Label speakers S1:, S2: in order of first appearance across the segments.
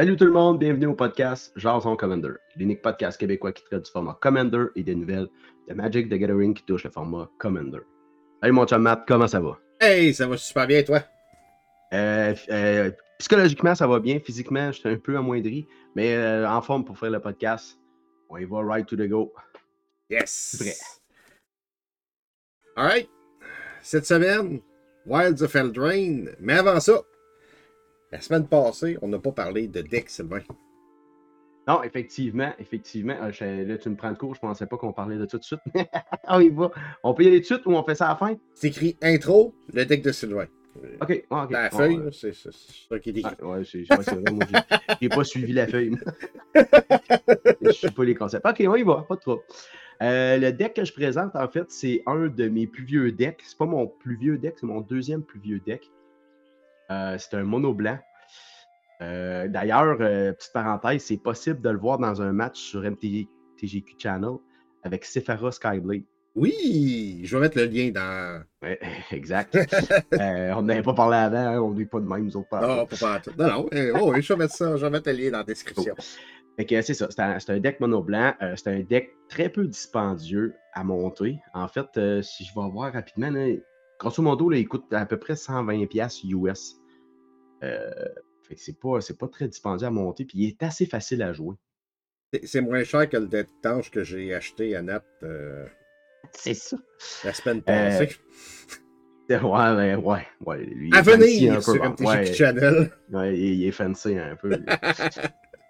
S1: Salut tout le monde, bienvenue au podcast Jason Commander, l'unique podcast québécois qui traite du format Commander et des nouvelles de Magic the Gathering qui touchent le format Commander. Salut mon chum Matt, comment ça va?
S2: Hey, ça va super bien, toi?
S1: Euh, euh, psychologiquement, ça va bien. Physiquement, je suis un peu amoindri, mais euh, en forme pour faire le podcast. On y va right to the go.
S2: Yes!
S1: Prêt.
S2: Alright. Cette semaine, Wilds of Eldraine. Mais avant ça, la semaine passée, on n'a pas parlé de deck, Sylvain.
S1: Non, effectivement, effectivement. euh, je- là, tu me prends de court, je pensais pas qu'on parlait de tout de suite. on y va. On peut y aller tout de suite ou on fait ça à la fin?
S2: C'est écrit intro, le deck de Sylvain.
S1: Ok, ouais, ok.
S2: La feuille, c'est ça qui est écrit.
S1: Ouais, ouais, c'est vrai, moi, j'ai- pas suivi la feuille. je suis pas les concepts. Ok, on y va, pas trop. Euh, le deck que je présente, en fait, c'est un de mes plus vieux decks. C'est pas mon plus vieux deck, c'est mon deuxième plus vieux deck. Euh, c'est un mono blanc. Euh, D'ailleurs, euh, petite parenthèse, c'est possible de le voir dans un match sur MTG TGQ Channel avec Sephara Skyblade.
S2: Oui, je vais mettre le lien dans.
S1: Ouais, exact. Euh, on n'avait pas parlé avant, hein, on n'est pas de même, nous autres. pas
S2: Non, pas. Non, non. euh, oh, je vais mettre ça. Je vais mettre le lien dans la description.
S1: C'est ça, c'est un, deck mono blanc. euh, c'est un deck très peu dispendieux à monter. En fait, si je vais voir rapidement, là, grosso modo, là, il coûte à peu près 120$ piastres US. Euh, c'est pas, c'est pas très dispendieux à monter, puis il est assez facile à jouer.
S2: C'est- C'est moins cher que le deck tanche que j'ai acheté à Nat euh,
S1: C'est ça.
S2: la semaine passée.
S1: Ouais, ouais, ouais. ouais lui,
S2: à venir
S1: un
S2: sur MTG
S1: ouais,
S2: Channel.
S1: ouais, il, il est fancy un peu.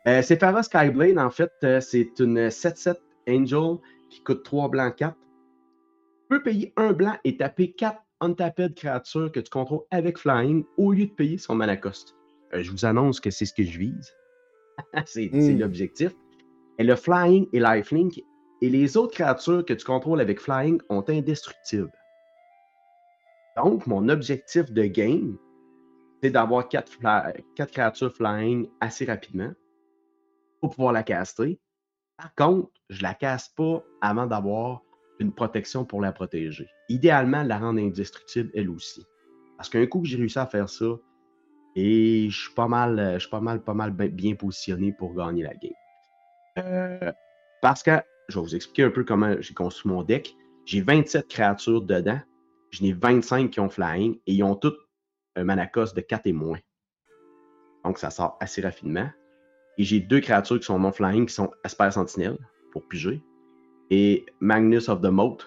S1: Euh, Sephara Skyblade, en fait, euh, c'est une 7-7 Angel qui coûte 3 blancs 4. Tu peux payer un blanc et taper 4 untapped créatures que tu contrôles avec Flying au lieu de payer son mana cost. Euh, je vous annonce que c'est ce que je vise. c'est c'est
S2: Mm.
S1: l'objectif. Et le Flying et Lifelink et les autres créatures que tu contrôles avec Flying ont indestructibles. Donc, mon objectif de game, c'est d'avoir 4 créatures Flying assez rapidement pour pouvoir la caster. Par contre, je la casse pas avant d'avoir une protection pour la protéger. Idéalement, la rendre indestructible elle aussi. Parce qu'un coup que j'ai réussi à faire ça, et je suis pas mal, euh, je suis pas mal, pas mal bi- bien positionné pour gagner la game. Euh, parce que, je vais vous expliquer un peu comment j'ai construit mon deck. J'ai 27 créatures dedans. J'en ai 25 qui ont flying et ils ont toutes un mana cost de 4 et moins. Donc ça sort assez rapidement. Et j'ai deux créatures qui sont non flying qui sont Asper Sentinelle pour piger. Et Magnus of the Moat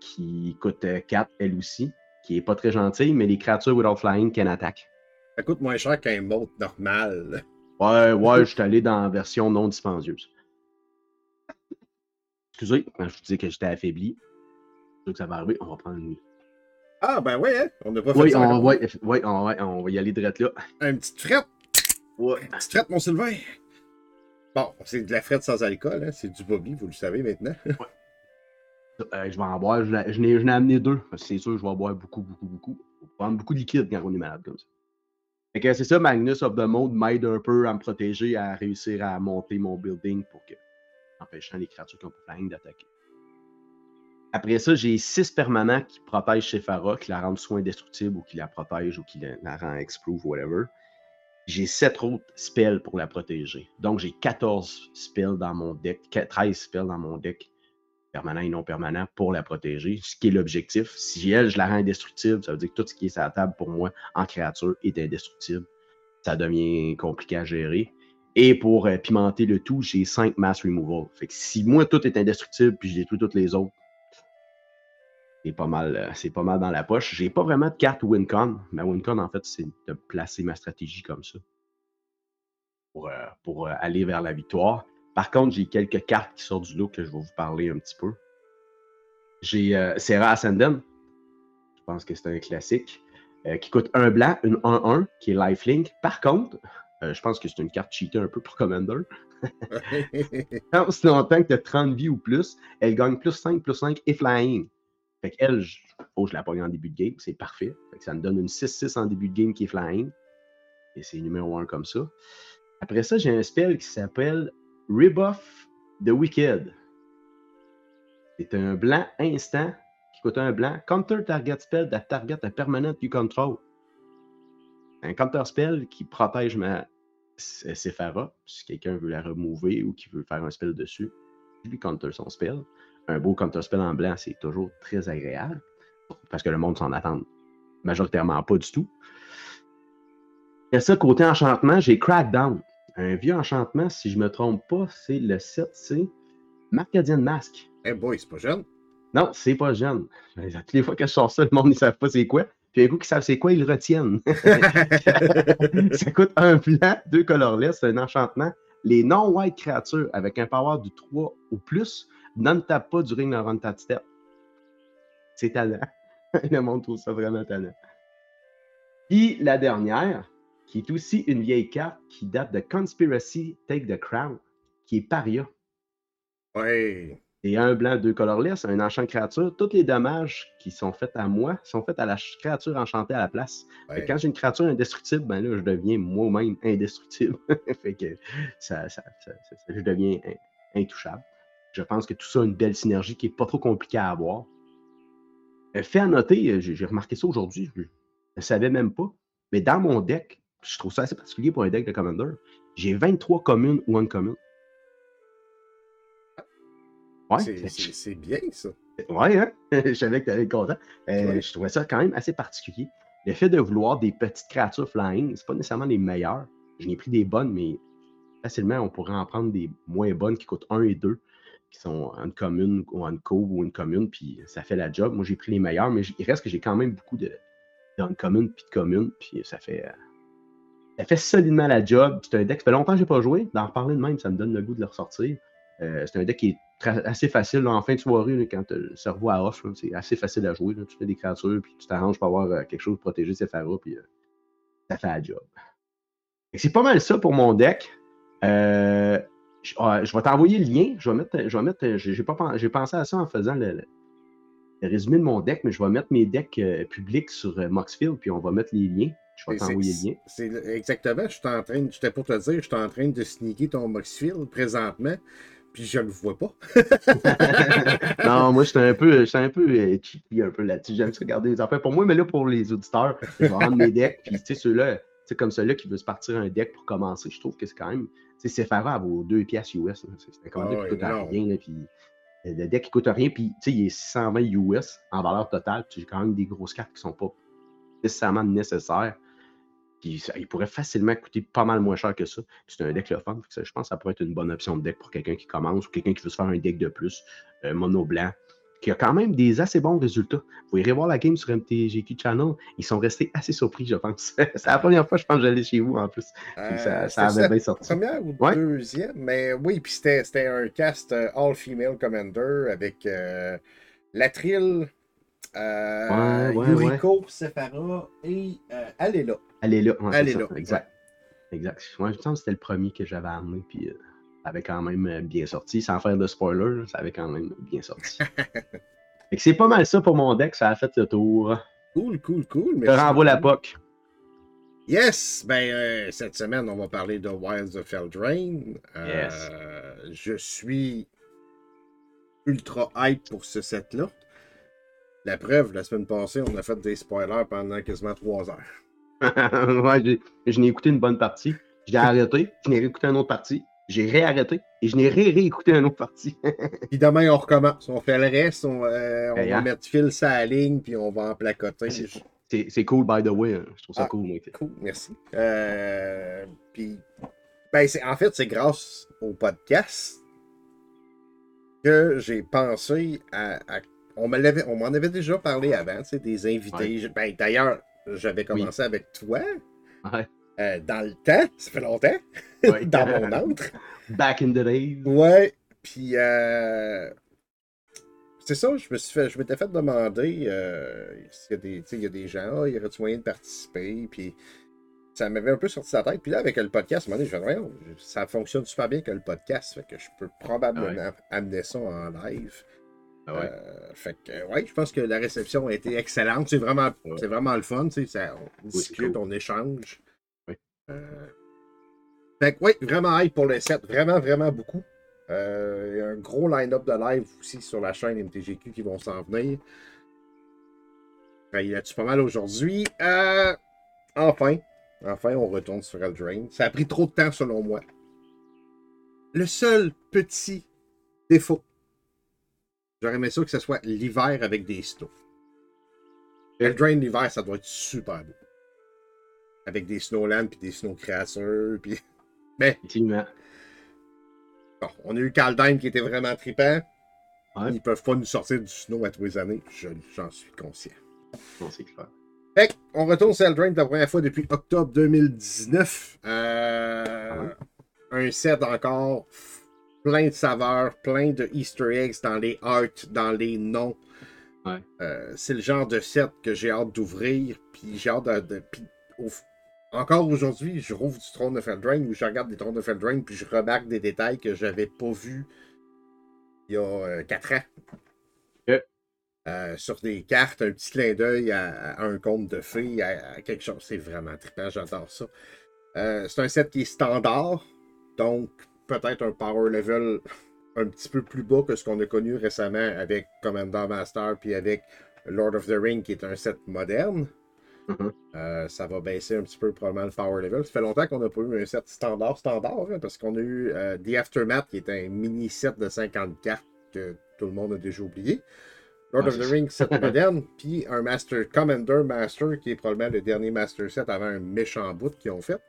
S1: qui coûte euh, 4 elle aussi, qui est pas très gentille, mais les créatures without flying can attack.
S2: Ça coûte moins cher qu'un mode normal.
S1: Ouais, ouais, je suis allé dans la version non dispendieuse. Excusez, quand je vous disais que j'étais affaibli. C'est sûr que ça va arriver, on va prendre une.
S2: Ah, ben ouais, hein? On n'a pas fait
S1: Oui,
S2: ça.
S1: on, ouais, ouais, on, ouais, on va y aller direct là.
S2: Une petite frette.
S1: Ouais.
S2: Une petite frette, mon Sylvain. Bon, c'est de la frette sans alcool, hein? C'est du bobby, vous le savez maintenant.
S1: Euh, je vais en boire. Je je n'ai je amené deux. C'est sûr je vais en boire beaucoup, beaucoup, beaucoup. Faut prendre beaucoup de liquide quand on est malade comme ça. Fait que c'est ça, Magnus of the Mode m'aide un peu à me protéger, à réussir à monter mon building pour que, empêchant les créatures qui ont pas flying d'attaquer. Après ça, j'ai six permanents qui protègent Sephara, qui la rendent soit indestructible ou qui la protègent ou qui la, la rend explode, whatever. J'ai sept autres spells pour la protéger. Donc j'ai 14 spells dans mon deck, 13 spells dans mon deck permanent et non permanent pour la protéger, ce qui est l'objectif. Si elle, je la rends indestructible, ça veut dire que tout ce qui est sur la table pour moi en créature est indestructible. Ça devient compliqué à gérer. Et pour euh, pimenter le tout, j'ai 5 mass removal. Fait que si moi tout est indestructible puis je détruis toutes les autres, c'est pas mal, euh, c'est pas mal dans la poche. J'ai pas vraiment de carte Wincon. Ma Wincon, en fait, c'est de placer ma stratégie comme ça. Pour, euh, pour euh, aller vers la victoire. Par contre, j'ai quelques cartes qui sortent du lot que je vais vous parler un petit peu. J'ai euh, Serra Ascendant. Je pense que c'est un classique. euh, qui coûte un blanc, une 1-1, qui est lifelink. Par contre, euh, je pense que c'est une carte cheatée un peu pour Commander. Quand longtemps que tu as 30 vies ou plus, elle gagne plus 5, plus 5 et flying. Fait qu'elle, je- que je la pogne en début de game, c'est parfait. Ça me donne une 6-6 en début de game qui est flying. Et c'est numéro 1 comme ça. Après ça, j'ai un spell qui s'appelle Rebuff the Wicked. C'est un blanc instant qui coûte un blanc. Counter target spell that target a permanent you control. Un counter spell qui protège ma Sephara, si quelqu'un veut la remover ou qui veut faire un spell dessus, je lui counter son spell. Un beau counter spell en blanc, c'est toujours très agréable parce que le monde s'en attend majoritairement pas du tout. Et ça, côté enchantement, j'ai Crackdown. Un vieux enchantement, si je me trompe pas, c'est le 7, c'est Marcadian Mask.
S2: Eh boy, c'est pas jeune.
S1: Non, c'est pas jeune. Toutes les fois que je sors ça, le monde ne savent pas c'est quoi. Puis un coup qu'ils savent c'est quoi, ils le retiennent. ça coûte un blanc, deux colorless, c'est un enchantement. Les non-white créatures avec un power du 3 ou plus ne tapent pas du ring de run step. C'est talent. le monde trouve ça vraiment talent. Puis la dernière, qui est aussi une vieille carte qui date de Conspiracy Take the Crown, qui est Paria.
S2: Ouais.
S1: Et un blanc, deux colorless, un enchant créature. Tous les dommages qui sont faits à moi sont faits à la créature enchantée à la place. Quand j'ai une créature indestructible, ben là, je deviens moi-même indestructible. fait que ça, ça, je deviens intouchable. Je pense que tout ça a une belle synergie qui n'est pas trop compliquée à avoir. Euh, fait à noter, euh, j'ai remarqué ça aujourd'hui, je ne savais même pas, mais dans mon deck, je trouve ça assez particulier pour un deck de Commander, j'ai 23 communes ou uncommon.
S2: Ouais, c'est bien ça.
S1: Ouais, hein? je savais que tu allais être content. Euh, je trouvais ça quand même assez particulier. Le fait de vouloir des petites créatures flying, c'est pas nécessairement les meilleures. Je n'ai pris des bonnes, mais facilement, on pourrait en prendre des moins bonnes qui coûtent 1 et 2, qui sont en commune ou en co ou une commune, puis ça fait la job. Moi, j'ai pris les meilleurs, mais il reste que j'ai quand même beaucoup de, de commune puis de commune, puis ça fait, euh, ça fait solidement la job. C'est un deck, ça fait longtemps que je n'ai pas joué. D'en reparler de même, ça me donne le goût de le ressortir. Euh, c'est un deck qui est assez facile en fin de soirée, quand le cerveau à off, c'est assez facile à jouer. Tu fais des créatures, puis tu t'arranges pour avoir euh, quelque chose pour protéger ses pharaons, puis ça fait la job. C'est pas mal ça pour mon deck. Je, vais t'envoyer le lien. Je vais mettre. Je vais mettre. J'ai, pas, j'ai pensé à ça en faisant le, résumé de mon deck, mais je vais mettre mes decks publics sur Moxfield, puis on va mettre les liens. Je vais t'envoyer le lien.
S2: C'est exactement. Je suis en train, j'étais pour te dire, je suis en train de sneaker ton Moxfield présentement, puis je le vois pas.
S1: non, moi, j'étais un peu, un peu euh, cheeky un peu là-dessus. J'aime ça regarder les affaires pour moi, mais là, pour les auditeurs, je vais rendre mes decks, puis tu sais, ceux-là, c'est comme celui-là qui veut se partir un deck pour commencer. Je trouve que c'est quand même. C'est Sephara à vos 2 pièces US. C'est quand même oh, qui coûte rien. Là, puis le deck qui coûte rien, puis tu sais, il est 620 US en valeur totale. Puis j'ai quand même des grosses cartes qui sont pas nécessairement nécessaires il pourrait facilement coûter pas mal moins cher que ça. C'est un deck le fun. je pense que ça pourrait être une bonne option de deck pour quelqu'un qui commence ou quelqu'un qui veut se faire un deck de plus, euh, mono blanc, qui a quand même des assez bons résultats. Vous irez voir la game sur MTGQ Channel. Ils sont restés assez surpris, je pense. c'est la première fois, je pense, que j'allais chez vous en plus. ça, euh, avait bien sorti.
S2: Première ou deuxième, mais oui, puis c'était un cast euh, all-female commander avec Latril, euh, Yuriko, Sephara et euh, là.
S1: Elle est là. Exact. Exact. Moi, je pense que c'était le premier que j'avais amené, puis euh, ça avait quand même euh, bien sorti. Sans faire de spoiler, ça avait quand même bien sorti. c'est pas mal ça pour mon deck, ça a fait le tour.
S2: Cool, cool, cool.
S1: Je renvoie la POC.
S2: Yes! Ben, euh, cette semaine, on va parler de Wilds of Eldraine.
S1: yes.
S2: Je suis ultra hype pour ce set-là. La preuve, la semaine passée, on a fait des spoilers pendant quasiment trois heures.
S1: ouais, je n'ai écouté une bonne partie. J'ai arrêté, je n'ai réécouté une autre partie. J'ai réarrêté et je n'ai ré-réécouté une autre partie.
S2: puis demain, on recommence. On fait le reste, on, euh, va mettre fil la ligne, puis on va en placoter.
S1: C'est cool, by the way. Hein. Je trouve ça ah, cool, moi.
S2: Cool, merci. Euh, puis, ben, en fait, c'est grâce au podcast que j'ai pensé à on m'en avait déjà parlé avant, tu sais, des invités. Ben, d'ailleurs, j'avais commencé avec toi. Euh, dans le temps, ça fait longtemps. dans mon entre.
S1: Back in the days.
S2: Ouais. Puis, euh, c'est ça, je me suis fait, je m'étais fait demander euh, s'il y a des, il y a des gens, ah, il y aurait-tu moyen de participer. Puis, ça m'avait un peu sorti de la tête. Puis là, avec le podcast, je me ça fonctionne super bien que le podcast, fait que je peux probablement amener ça en live.
S1: Ah ouais. Euh,
S2: fait que, ouais, je pense que la réception a été excellente. C'est vraiment, c'est vraiment le fun. Tu sais, on discute, on échange. Euh, fait que, oui, vraiment hype pour le set. Vraiment, vraiment beaucoup. Euh, il y a un gros line-up de live aussi sur la chaîne MTGQ qui vont s'en venir. Il y a-tu pas mal aujourd'hui? enfin, Enfin, on retourne sur Eldraine. Ça a pris trop de temps, selon moi. Le seul petit défaut, j'aurais aimé ça que ce soit l'hiver avec des snows. Eldraine, l'hiver, ça doit être super beau. Avec des snowlands, puis des snow créatures, puis... Mais,
S1: Effectivement.
S2: bon, on a eu Kaldheim qui était vraiment trippant.
S1: Ouais.
S2: Ils peuvent pas nous sortir du snow à tous les années, je- j'en suis conscient.
S1: Non, c'est clair.
S2: Fait on retourne sur Eldraine pour la première fois depuis octobre 2019. Euh, Un set encore plein de saveurs, plein de Easter eggs dans les arts, dans les noms.
S1: Ouais.
S2: Euh, c'est le genre de set que j'ai hâte d'ouvrir. Puis j'ai hâte de. de- puis au- encore aujourd'hui, je rouvre du Throne of Eldraine ou je regarde des Thrones of Eldraine puis je remarque des détails que j'avais pas vus il y a 4 ans.
S1: Ok.
S2: Euh, sur des cartes, un petit clin d'œil à, à un conte de fées, à, à quelque chose. C'est vraiment trippant, j'adore ça. Euh, c'est un set qui est standard, donc peut-être un power level un petit peu plus bas que ce qu'on a connu récemment avec Commander Master puis avec Lord of the Ring qui est un set moderne.
S1: Mhm.
S2: Euh, ça va baisser un petit peu probablement le power level. Ça fait longtemps qu'on n'a pas eu un set standard standard, hein, parce qu'on a eu euh, The Aftermath qui est un mini set de 50 cartes que tout le monde a déjà oublié. Lord
S1: Ah,
S2: of the Rings set moderne, puis un Master Commander Master qui est probablement le dernier Master set avant un méchant bout qu'ils ont fait.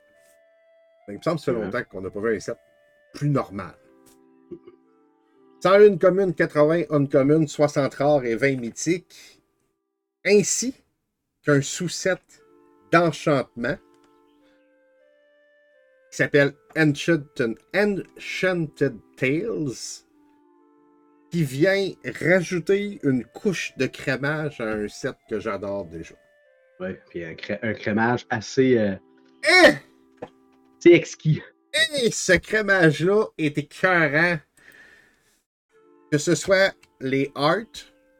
S2: Mais il me semble que ça fait
S1: Ouais.
S2: longtemps qu'on n'a pas vu un set plus normal. 101 communes, 80 uncommon, 60 rares et 20 mythiques, ainsi qu'un sous-set d'enchantement qui s'appelle Enchanted, Enchanted Tales, qui vient rajouter une couche de crémage à un set que j'adore déjà.
S1: Ouais. Puis un, cré- un crémage assez, euh,
S2: Eh!
S1: exquis.
S2: Et ce crémage-là est écœurant. Que ce soit les arts,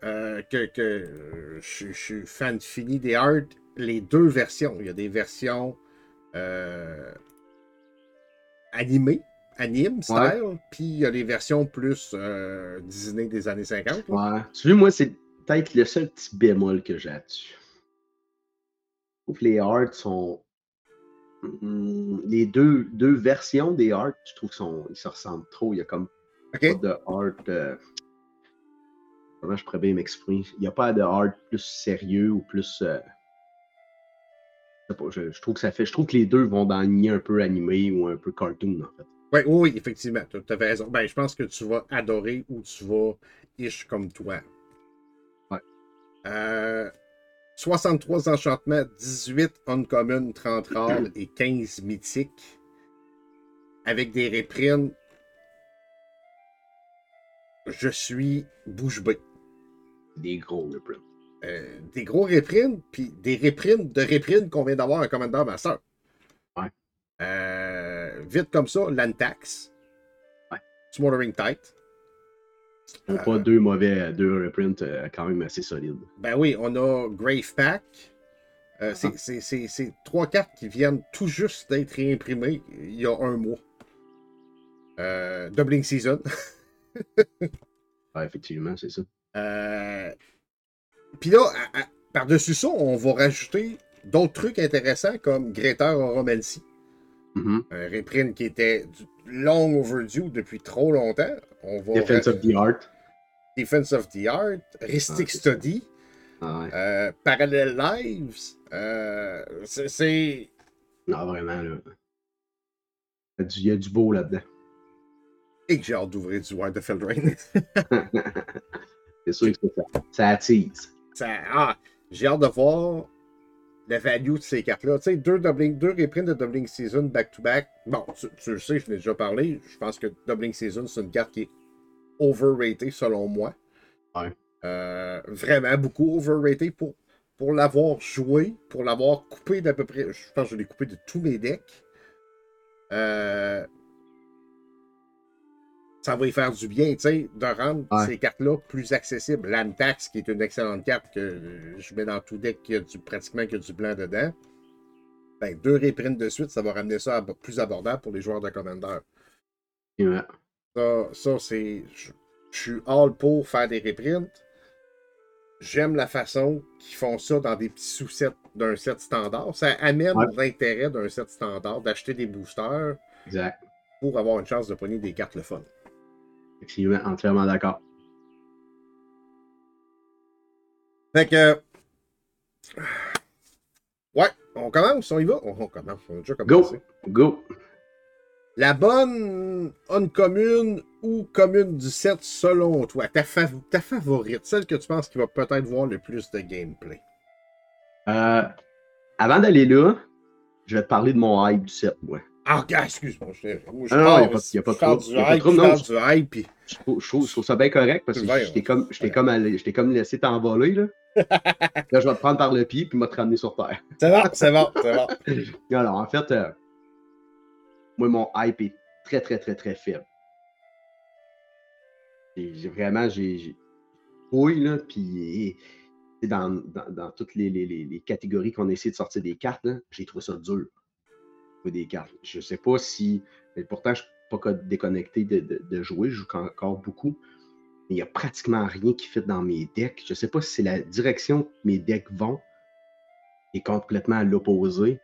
S2: euh, que, que euh, je, je suis fan fini des arts, les deux versions. Il y a des versions euh, animées, anime style, puis il y a les versions plus euh, Disney des années 50. là.
S1: Ouais. Tu vois, moi, c'est peut-être le seul petit bémol que j'ai là-dessus. Je trouve que les arts sont. Hmm, Les deux, deux versions des arts, je trouve qu'ils se ressemblent trop. Il y a comme
S2: OK?
S1: pas de art. euh, Comment je pourrais bien m'exprimer? Il n'y a pas de art plus sérieux ou plus. euh, je sais pas, je, je trouve que ça fait. Je trouve que les deux vont dans ligne un peu animé ou un peu cartoon en fait.
S2: Oui, oui, effectivement. Tu as raison. Ben, je pense que tu vas adorer ou tu vas ish comme toi.
S1: Ouais.
S2: Euh, 63 enchantements, 18 uncommon, 30 rares et 15 mythiques. Avec des reprints. Je suis bouche bée.
S1: Des gros reprints.
S2: Euh, des gros reprints, puis des reprints de reprints qu'on vient d'avoir un Commander Master.
S1: Ouais.
S2: Euh, vite comme ça, Lantax.
S1: Ouais.
S2: Smoldering Tight.
S1: On
S2: Euh,
S1: pas deux mauvais, deux reprints quand même assez solides.
S2: Ben oui, on a Grave Pack. C'est-
S1: Ah.
S2: c'est- trois cartes qui viennent tout juste d'être réimprimées il y a un mois. Doubling Season.
S1: Ouais, effectivement, c'est ça.
S2: Euh, Puis là, à- à- par-dessus ça, on va rajouter d'autres trucs intéressants comme Greater Oromancy.
S1: Mhm.
S2: Un reprint qui était long overdue depuis trop longtemps. On va
S1: Defense of the Art.
S2: Defense of the Art, Ristic
S1: Ah.
S2: Study,
S1: Ah, ouais.
S2: euh, Parallel Lives. euh, c'est-.
S1: Non, vraiment, là. Il y a du- beau là-dedans.
S2: Et que j'ai hâte d'ouvrir du Wild of.
S1: c'est sûr que ça, ça attise.
S2: Ça- ah, j'ai hâte de voir le value de ces cartes-là. Tu sais, deux, doubling, deux reprints de Doubling Season back-to-back. Bon, tu, tu le sais, je l'ai déjà parlé. Je pense que Doubling Season, c'est une carte qui est overrated selon moi.
S1: Ouais.
S2: Euh, vraiment beaucoup overrated pour, pour l'avoir joué, pour l'avoir coupé d'à peu près. Je pense que je l'ai coupé de tous mes decks. Euh, ça va y faire du bien, tu sais, de rendre
S1: Ouais.
S2: ces cartes-là plus accessibles. L'Antax, qui est une excellente carte que je mets dans tout deck qui a du, pratiquement que du blanc dedans. Ben, deux reprints de suite, ça va ramener ça à plus abordable pour les joueurs de Commander.
S1: Ouais.
S2: Ça, ça c'est. Je, je suis all pour faire des reprints. J'aime la façon qu'ils font ça dans des petits sous-sets d'un set standard. Ça amène
S1: Ouais.
S2: l'intérêt d'un set standard d'acheter des boosters
S1: Exact.
S2: pour avoir une chance de pogner des cartes le fun.
S1: Effectivement, entièrement d'accord.
S2: Fait que. Ouais, on commence, on y va. On, commence, on a déjà commencé.
S1: Go!
S2: La bonne uncommune ou commune du set selon toi, ta, fav- ta favorite, celle que tu penses qui va peut-être voir le plus de gameplay?
S1: Euh, avant d'aller là, je vais te parler de mon hype du set, moi.
S2: Ah, excuse-moi. Je, je
S1: Ah non,
S2: parle-
S1: y a pas- a
S2: je
S1: de trouble, a pas de trouble,
S2: je
S1: non, Je trouve, je je ça bien correct parce que je t'ai comme, je je laissé t'envoler, là. là, je vais te prendre par le pied puis me te ramener sur terre.
S2: C'est bon, c'est bon, c'est bon.
S1: Alors, en fait, euh, moi, mon hype est très, très, très, très faible. J'ai vraiment, j'ai fouille, là, puis dans, dans, dans toutes les, les, catégories qu'on essaie de sortir des cartes, j'ai trouvé ça dur. Des cartes. Je sais pas si. mais pourtant, je ne suis pas co- déconnecté de, jouer, je joue encore beaucoup. Mais il n'y a pratiquement rien qui fit dans mes decks. Je sais pas si c'est la direction que mes decks vont est complètement à l'opposé.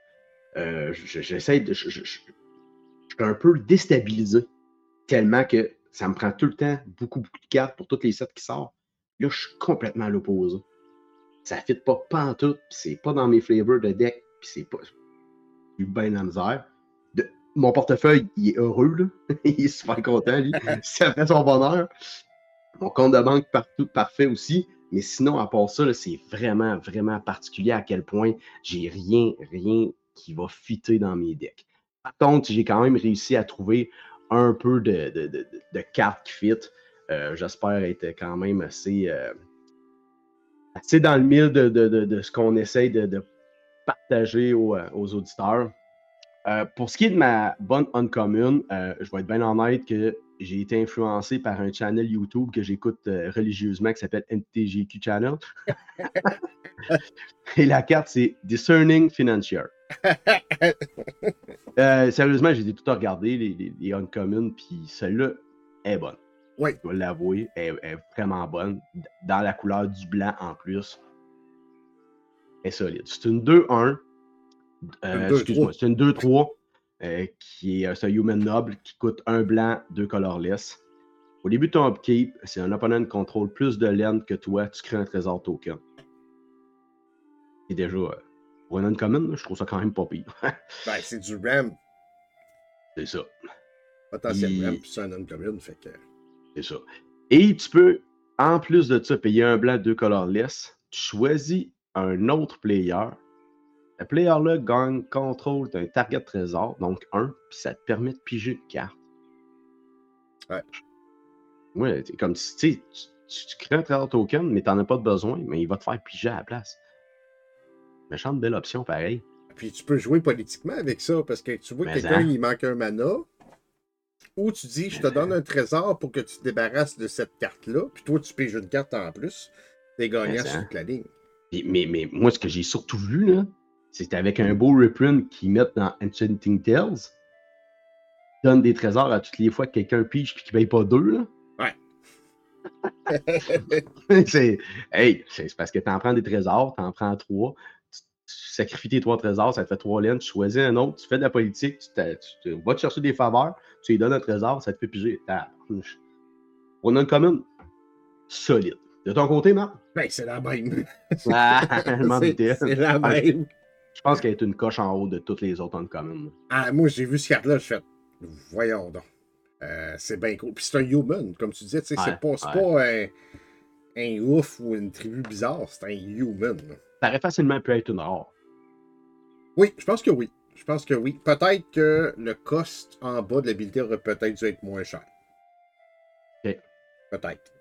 S1: Euh, je- j'essaie de. Je suis un peu déstabilisé. Tellement que ça me prend tout le temps beaucoup, beaucoup de cartes pour toutes les sets qui sortent. Là, je suis complètement à l'opposé. Ça ne fit pas pantoute, puis c'est pas dans mes flavors de deck, puis c'est pas. Eu bien la misère. De- Mon portefeuille, il est heureux, là. il est super content, lui. ça fait son bonheur. Mon compte de banque partout, parfait aussi. Mais sinon, à part ça, c'est vraiment, vraiment particulier à quel point j'ai rien, rien qui va fitter dans mes decks. Par contre, j'ai quand même réussi à trouver un peu de, de, de- cartes qui fit. Euh, J'espère être quand même assez, euh, assez dans le mille de, de- de- de ce qu'on essaye de partager aux, euh, aux auditeurs. Euh, pour ce qui est de ma bonne uncommon, euh, je vais être bien honnête que j'ai été influencé par un channel YouTube que j'écoute euh, religieusement qui s'appelle NTGQ Channel. Et la carte, c'est Discerning Financier. Sérieusement, j'ai tout à regarder, les, les, les puis celle-là est bonne.
S2: Oui.
S1: Je dois l'avouer, elle, elle est vraiment bonne. Dans la couleur du blanc en plus. Est solide. C'est une 2-1. Euh,
S2: Une 2-3.
S1: Excuse-moi, c'est une 2-3 euh, qui est euh, c'est un Human Noble qui coûte un blanc, deux colorless. Au début de ton upkeep, si un opponent contrôle plus de laine que toi, tu crées un trésor token. Et déjà, euh, pour un uncommon, là, je trouve ça quand même pas pire.
S2: Ben, c'est du RAM,
S1: c'est ça.
S2: potentiel
S1: Il-
S2: RAM, puis c'est un uncommune, fait que.
S1: C'est ça. Et tu peux, en plus de ça, payer un blanc, deux colorless. Tu choisis un autre player. Le player-là gagne contrôle d'un target trésor, donc un, puis ça te permet de piger une carte.
S2: Ouais.
S1: Ouais, c'est comme si tu, sais, tu, tu crées un trésor token, mais t'en as pas de besoin, mais il va te faire piger à la place. Méchante belle option, pareil.
S2: Puis tu peux jouer politiquement avec ça, parce que tu vois que quelqu'un,
S1: hein.
S2: il manque un mana, ou tu dis, je te donne un trésor pour que tu te débarrasses de cette carte-là, puis toi, tu piges une carte en plus, t'es gagnant sur
S1: hein.
S2: toute la ligne.
S1: Puis- mais, mais moi, ce que j'ai surtout vu, là, c'est avec un beau reprint qu'ils mettent dans Enchanting Tales. Ils donnent des trésors à toutes les fois que quelqu'un pige puis qu'il paye pas deux. Là. c'est, hey, c'est c'est parce que tu en prends des trésors, tu en prends trois. Tu, tu sacrifies tes trois trésors, ça te fait trois laines. Tu choisis un autre, tu fais de la politique, tu, vas te chercher des faveurs, tu lui donnes un trésor, ça te fait piger. On a une commune solide. De ton côté, Marc?
S2: ben, c'est la même.
S1: Ah,
S2: C'est- la
S1: Ah,
S2: même.
S1: Je pense qu'elle est une coche en haut de toutes les autres uncommon.
S2: Ah, moi, j'ai vu ce carte-là, je fais, voyons donc. Euh, c'est bien cool. Puis c'est un human, comme tu disais,
S1: Ouais,
S2: c'est pas, c'est
S1: ouais.
S2: pas un, un ouf ou une tribu bizarre, c'est un human.
S1: Ça aurait facilement pu être une rare.
S2: Oui, je pense que oui. Je pense que oui. Peut-être que le cost en bas de l'habilité aurait peut-être dû être moins cher.
S1: Ok.
S2: Peut-être.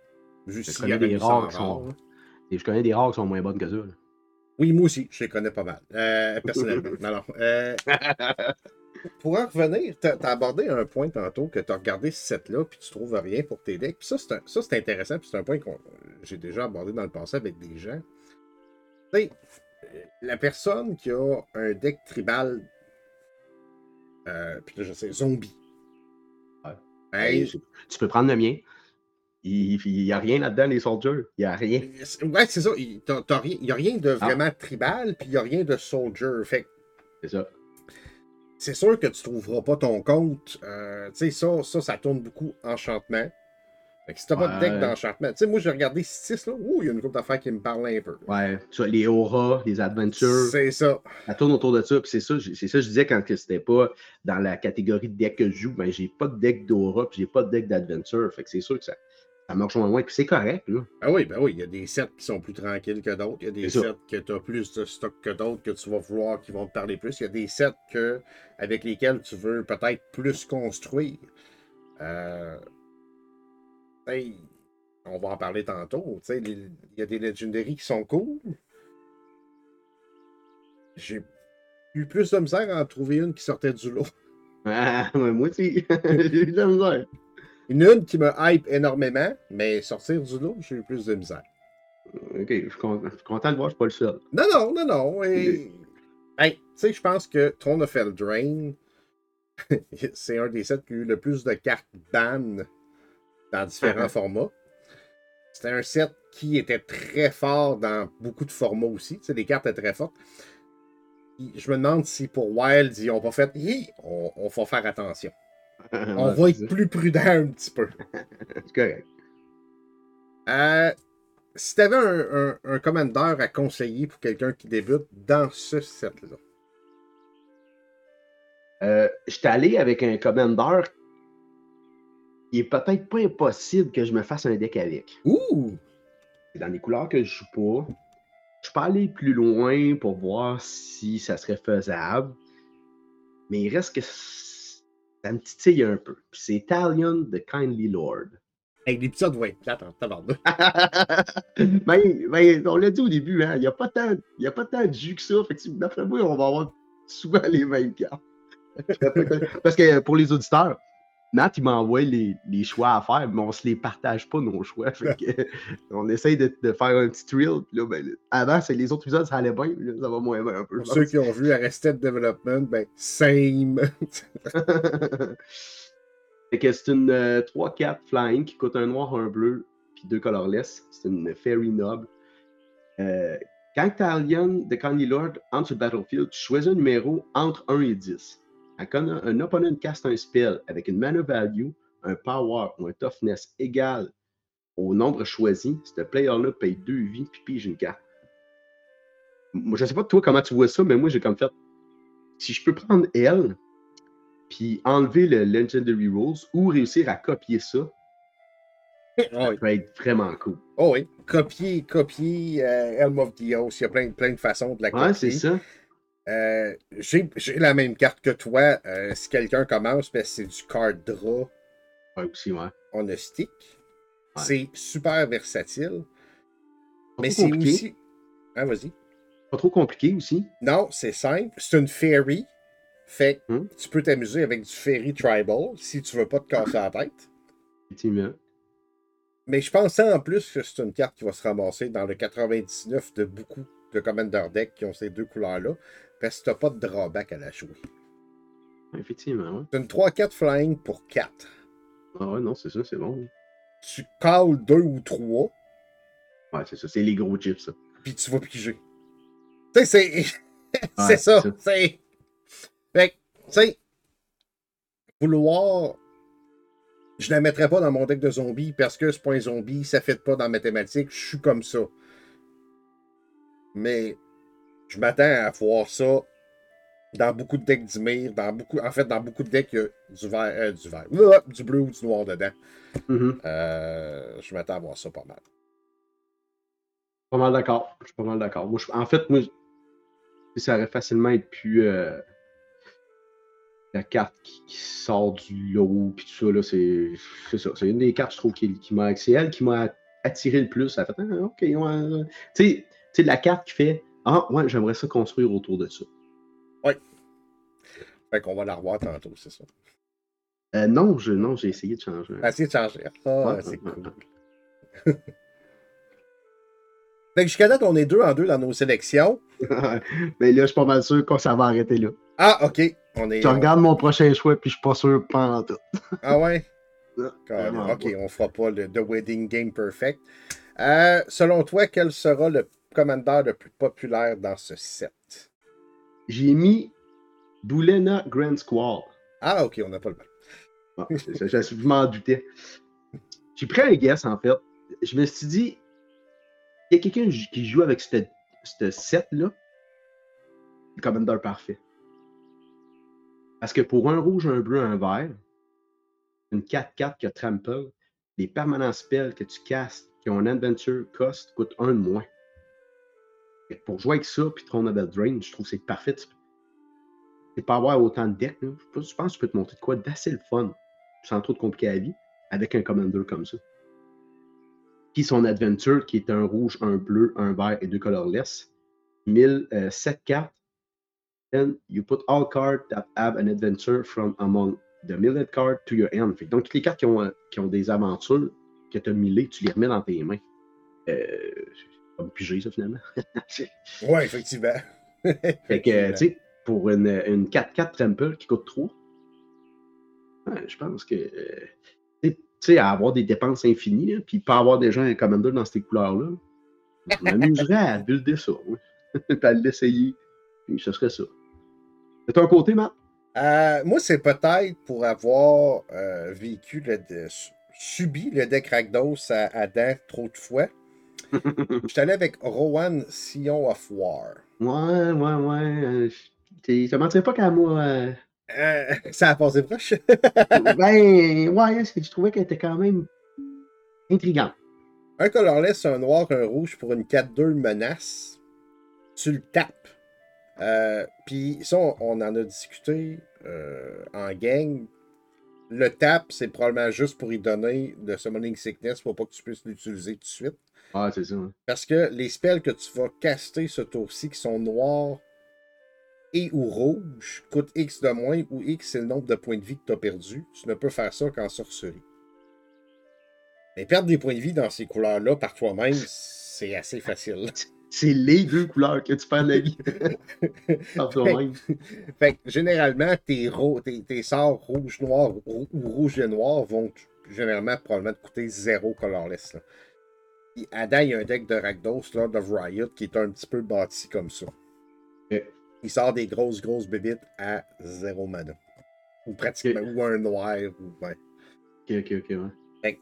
S2: Juste
S1: Je connais des rares qui sont-. Et je connais des rares qui sont moins bonnes que ça. là.
S2: Oui, moi aussi, je les connais pas mal. Euh, personnellement. non, non. Euh, pour en revenir, tu as, abordé un point tantôt que tu as regardé ce set-là, puis tu trouves rien pour tes decks. Puis ça, c'est un- ça, c'est intéressant, puis c'est un point que j'ai déjà abordé dans le passé avec des gens. Tu sais, euh, la personne qui a un deck tribal, euh, puis là, je sais, zombie.
S1: Ouais. Tu peux prendre le mien. Il n'y a rien là-dedans, les soldiers. Il n'y a rien.
S2: Ouais, c'est ça. Il n'y a rien de
S1: Ah.
S2: vraiment tribal, puis il n'y a rien de soldier. Fait
S1: C'est ça.
S2: c'est sûr que tu trouveras pas ton compte. Euh, tu sais, ça, ça, ça tourne beaucoup enchantement. Fait que si t'as pas de deck
S1: Ouais.
S2: d'enchantement, tu sais, moi j'ai regardé 6 là, ouh, il y a une couple d'affaires qui me parle un peu.
S1: Ouais. Les auras, les adventures.
S2: C'est ça.
S1: Ça tourne autour de ça. Puis c'est ça, c'est ça que je disais quand c'était pas dans la catégorie de deck que je joue. Ben, j'ai pas de deck d'aura, puis j'ai pas de deck d'adventure. Fait que c'est sûr que ça, ça marche moins loin. Puis c'est correct, là.
S2: Ah oui, ben oui, il y a des sets qui sont plus tranquilles que d'autres. Il y a des sets que tu as plus de stock que d'autres que tu vas vouloir qui vont te parler plus. Il y a des sets que, avec lesquels tu veux peut-être plus construire. Euh, hey, on va en parler tantôt. tu sais, les- Il y a des legendaries qui sont cool. J'ai eu plus de misère à en trouver une qui sortait du lot.
S1: Ah, moi aussi. j'ai eu de la misère.
S2: Une, une qui me hype énormément, mais sortir du lot, j'ai eu plus de misère.
S1: Ok, je suis content, je suis content de voir, je suis pas le seul.
S2: Non, non, non, non. Et... Hey, tu sais, je pense que Throne of Eldraine, c'est un des sets qui a eu le plus de cartes ban dans différents formats. C'était un set qui était très fort dans beaucoup de formats aussi. Tu sais, les cartes étaient très fortes. Je me demande si pour Wild, ils n'ont pas fait on, on va faire attention. On
S1: Ouais,
S2: va être plus prudent un petit peu.
S1: C'est correct.
S2: Euh, si tu avais un, un, un commandeur à conseiller pour quelqu'un qui débute dans ce set-là,
S1: Euh, je suis allé avec un commander. Il est peut-être pas impossible que je me fasse un deck avec.
S2: Ouh!
S1: C'est dans les couleurs que je joue pas. Je peux aller plus loin pour voir si ça serait faisable. Mais il reste que ça me titille un peu. Puis c'est Talion de Kindly Lord.
S2: Hey, l'épisode va être plate en tabarnak.
S1: ben, ben, on l'a dit au début, hein, il n'y a, pas tant- y a pas tant de jus que ça. Fait que d'après moi, on va avoir souvent les mêmes cartes. Parce que pour les auditeurs, Nat, il m'envoie les, les choix à faire, mais on se les partage pas, nos choix. Fait que, on essaye de, de faire un petit. Puis là, ben, avant, c'est les autres épisodes, ça allait bien. là, ça va moins bien un peu.
S2: Pour ceux qui ont vu Arrested Development, ben, same.
S1: fait que c'est une euh, 3-4 flying qui coûte un noir, un bleu, puis deux colorless. C'est une fairy noble. Euh, quand Talion de Candy Lord entre sur le battlefield, tu choisis un numéro entre 1 et 10. Quand un, opponent caste un spell avec une mana value, un power ou un toughness égal au nombre choisi, ce player-là paye 2 vies puis pige une carte. Moi, je sais pas toi comment tu vois ça, mais moi j'ai comme fait. Si je peux prendre elle, puis enlever le Legendary Rules ou réussir à copier ça,
S2: oh,
S1: ça
S2: oui.
S1: peut être vraiment cool.
S2: Oh oui. Copier, copier euh, Helm of Dios. Il y a plein, plein de façons de la copier.
S1: Ouais, c'est ça.
S2: Euh, J'ai la même carte que toi. Euh, si quelqu'un commence, ben, c'est du card draw
S1: Ouais, aussi, ouais.
S2: on a stick.
S1: Ouais.
S2: C'est super versatile.
S1: Pas
S2: Mais c'est aussi. Ah, vas-y.
S1: Pas trop compliqué aussi.
S2: Non, c'est simple. C'est une fairy. Fait que
S1: Hmm.
S2: tu peux t'amuser avec du fairy tribal si tu veux pas te casser la tête.
S1: Effectivement.
S2: Mais je pensais en plus que c'est une carte qui va se ramasser dans le 99 de beaucoup de Commander Deck qui ont ces deux couleurs-là. Parce que t'as pas de drawback à la jouer.
S1: Effectivement, ouais.
S2: C'est une 3-4 flying pour 4.
S1: Ah ouais, non, c'est ça, c'est bon.
S2: Tu calls 2 ou 3,
S1: Ouais, c'est ça, c'est les gros chips, ça.
S2: puis tu vas piger. Tu sais, c'est. c'est
S1: Ouais,
S2: ça.
S1: c'est.
S2: Fait tu sais, vouloir. Je la mettrais pas dans mon deck de zombies parce que c'est pas un zombie, ça fait pas dans mathématiques, je suis comme ça. Mais je m'attends à voir ça dans beaucoup de decks d'Ymir, dans beaucoup, en fait, dans beaucoup de decks, il y a du vert, euh, du vert, Ouah, du bleu ou du noir dedans.
S1: Mhm.
S2: Euh, je m'attends à voir ça pas mal.
S1: Pas mal d'accord. Je suis pas mal d'accord. En fait, moi, ça aurait facilement être plus euh, la carte qui, qui sort du lot, puis tout ça, là, c'est ça. C'est une des cartes, je trouve, qui, qui m'a. C'est elle qui m'a attiré le plus. Ça fait, ah, ok, ouais. ouais. Tu sais, tu sais, la carte qui fait, ah, ouais, j'aimerais ça construire autour de ça.
S2: Fait qu'on va la revoir tantôt, c'est ça.
S1: Euh, non, je, non, j'ai essayé de changer.
S2: Essayer de changer. Ah,
S1: Ouais,
S2: c'est
S1: ouais,
S2: cool. fait que jusqu'à date, on est deux en deux dans nos sélections.
S1: Mais là, je suis pas mal sûr que ça va arrêter là.
S2: Ah, ok. On est.
S1: Je regarde mon prochain choix, puis je suis pas sûr pendant tout.
S2: Ah ouais? Ah, ok, on fera pas le The Wedding Game Perfect. Euh, selon toi, quel sera le commandeur le plus populaire dans ce set?
S1: J'ai mis Boulena Grand Squall.
S2: Ah, ok, on n'a pas le
S1: mal. je, m'en doutais. J'ai pris un guess, en fait. Je me suis dit, il y a quelqu'un qui joue avec ce set-là, le commandeur parfait. Parce que pour un rouge, un bleu, un vert, une 4-4 qui a trample, les permanents spells que tu castes qui ont un adventure cost coûtent un de moins. Et pour jouer avec ça, puis Throne of Drain, je trouve que c'est parfait. C'est pas avoir autant de decks. Je pense que tu peux te montrer de quoi d'assez le fun, sans trop de compliquer la vie, avec un commander comme ça. Puis son adventure, qui est un rouge, un bleu, un vert et deux colorless. 1007 cartes. Then you put all cards that have an adventure from among the milled cards to your hand. donc, toutes les cartes qui ont, qui ont des aventures que tu as millées, tu les remets dans tes mains. Euh, c'est comme pigé, ça, finalement.
S2: ouais, effectivement.
S1: fait que, tu sais, pour une, une 4-4 Trample qui coûte 3, je pense que. Euh, tu sais, à avoir des dépenses infinies, puis pas avoir déjà un commander dans ces couleurs-là, je m'amuserais à builder ça, oui. puis à l'essayer. Puis ce serait ça. De ton côté, Matt?
S2: Euh, moi, c'est peut-être pour avoir euh, vécu, le, subi le deck Rakdos à, à trop de fois. Je suis allé avec Rowan Sion of War.
S1: Ouais, ouais, ouais. Euh, ça mentirait pas qu'à moi.
S2: ça a passé proche.
S1: ben, ouais, je trouvais qu'elle était quand même intrigante.
S2: Un colorless, un noir, un rouge pour une 4-2 menace. Tu le tapes. Euh, puis ça, on, en a discuté euh, en gang. Le tap, c'est probablement juste pour y donner de summoning sickness pour pas que tu puisses l'utiliser tout de suite.
S1: Ah, c'est ça.
S2: Parce que les spells que tu vas caster ce tour-ci, qui sont noirs et ou rouges, coûtent X de moins, ou X c'est le nombre de points de vie que tu as perdu. Tu ne peux faire ça qu'en sorcerie. Mais perdre des points de vie dans ces couleurs-là par toi-même, c'est assez facile.
S1: c'est les deux couleurs que tu perds la vie.
S2: fait, que généralement, tes, tes, sorts rouge, noir ou, rouge et noir vont généralement probablement te coûter zéro colorless. Là. Adam, il y a un deck de Rakdos, Lord of Riot, qui est un petit peu bâti comme ça. Il sort des grosses, grosses bébites à zéro mana. Ou pratiquement, ou un noir. Ou, ouais.
S1: Ok, ok, ok, ouais.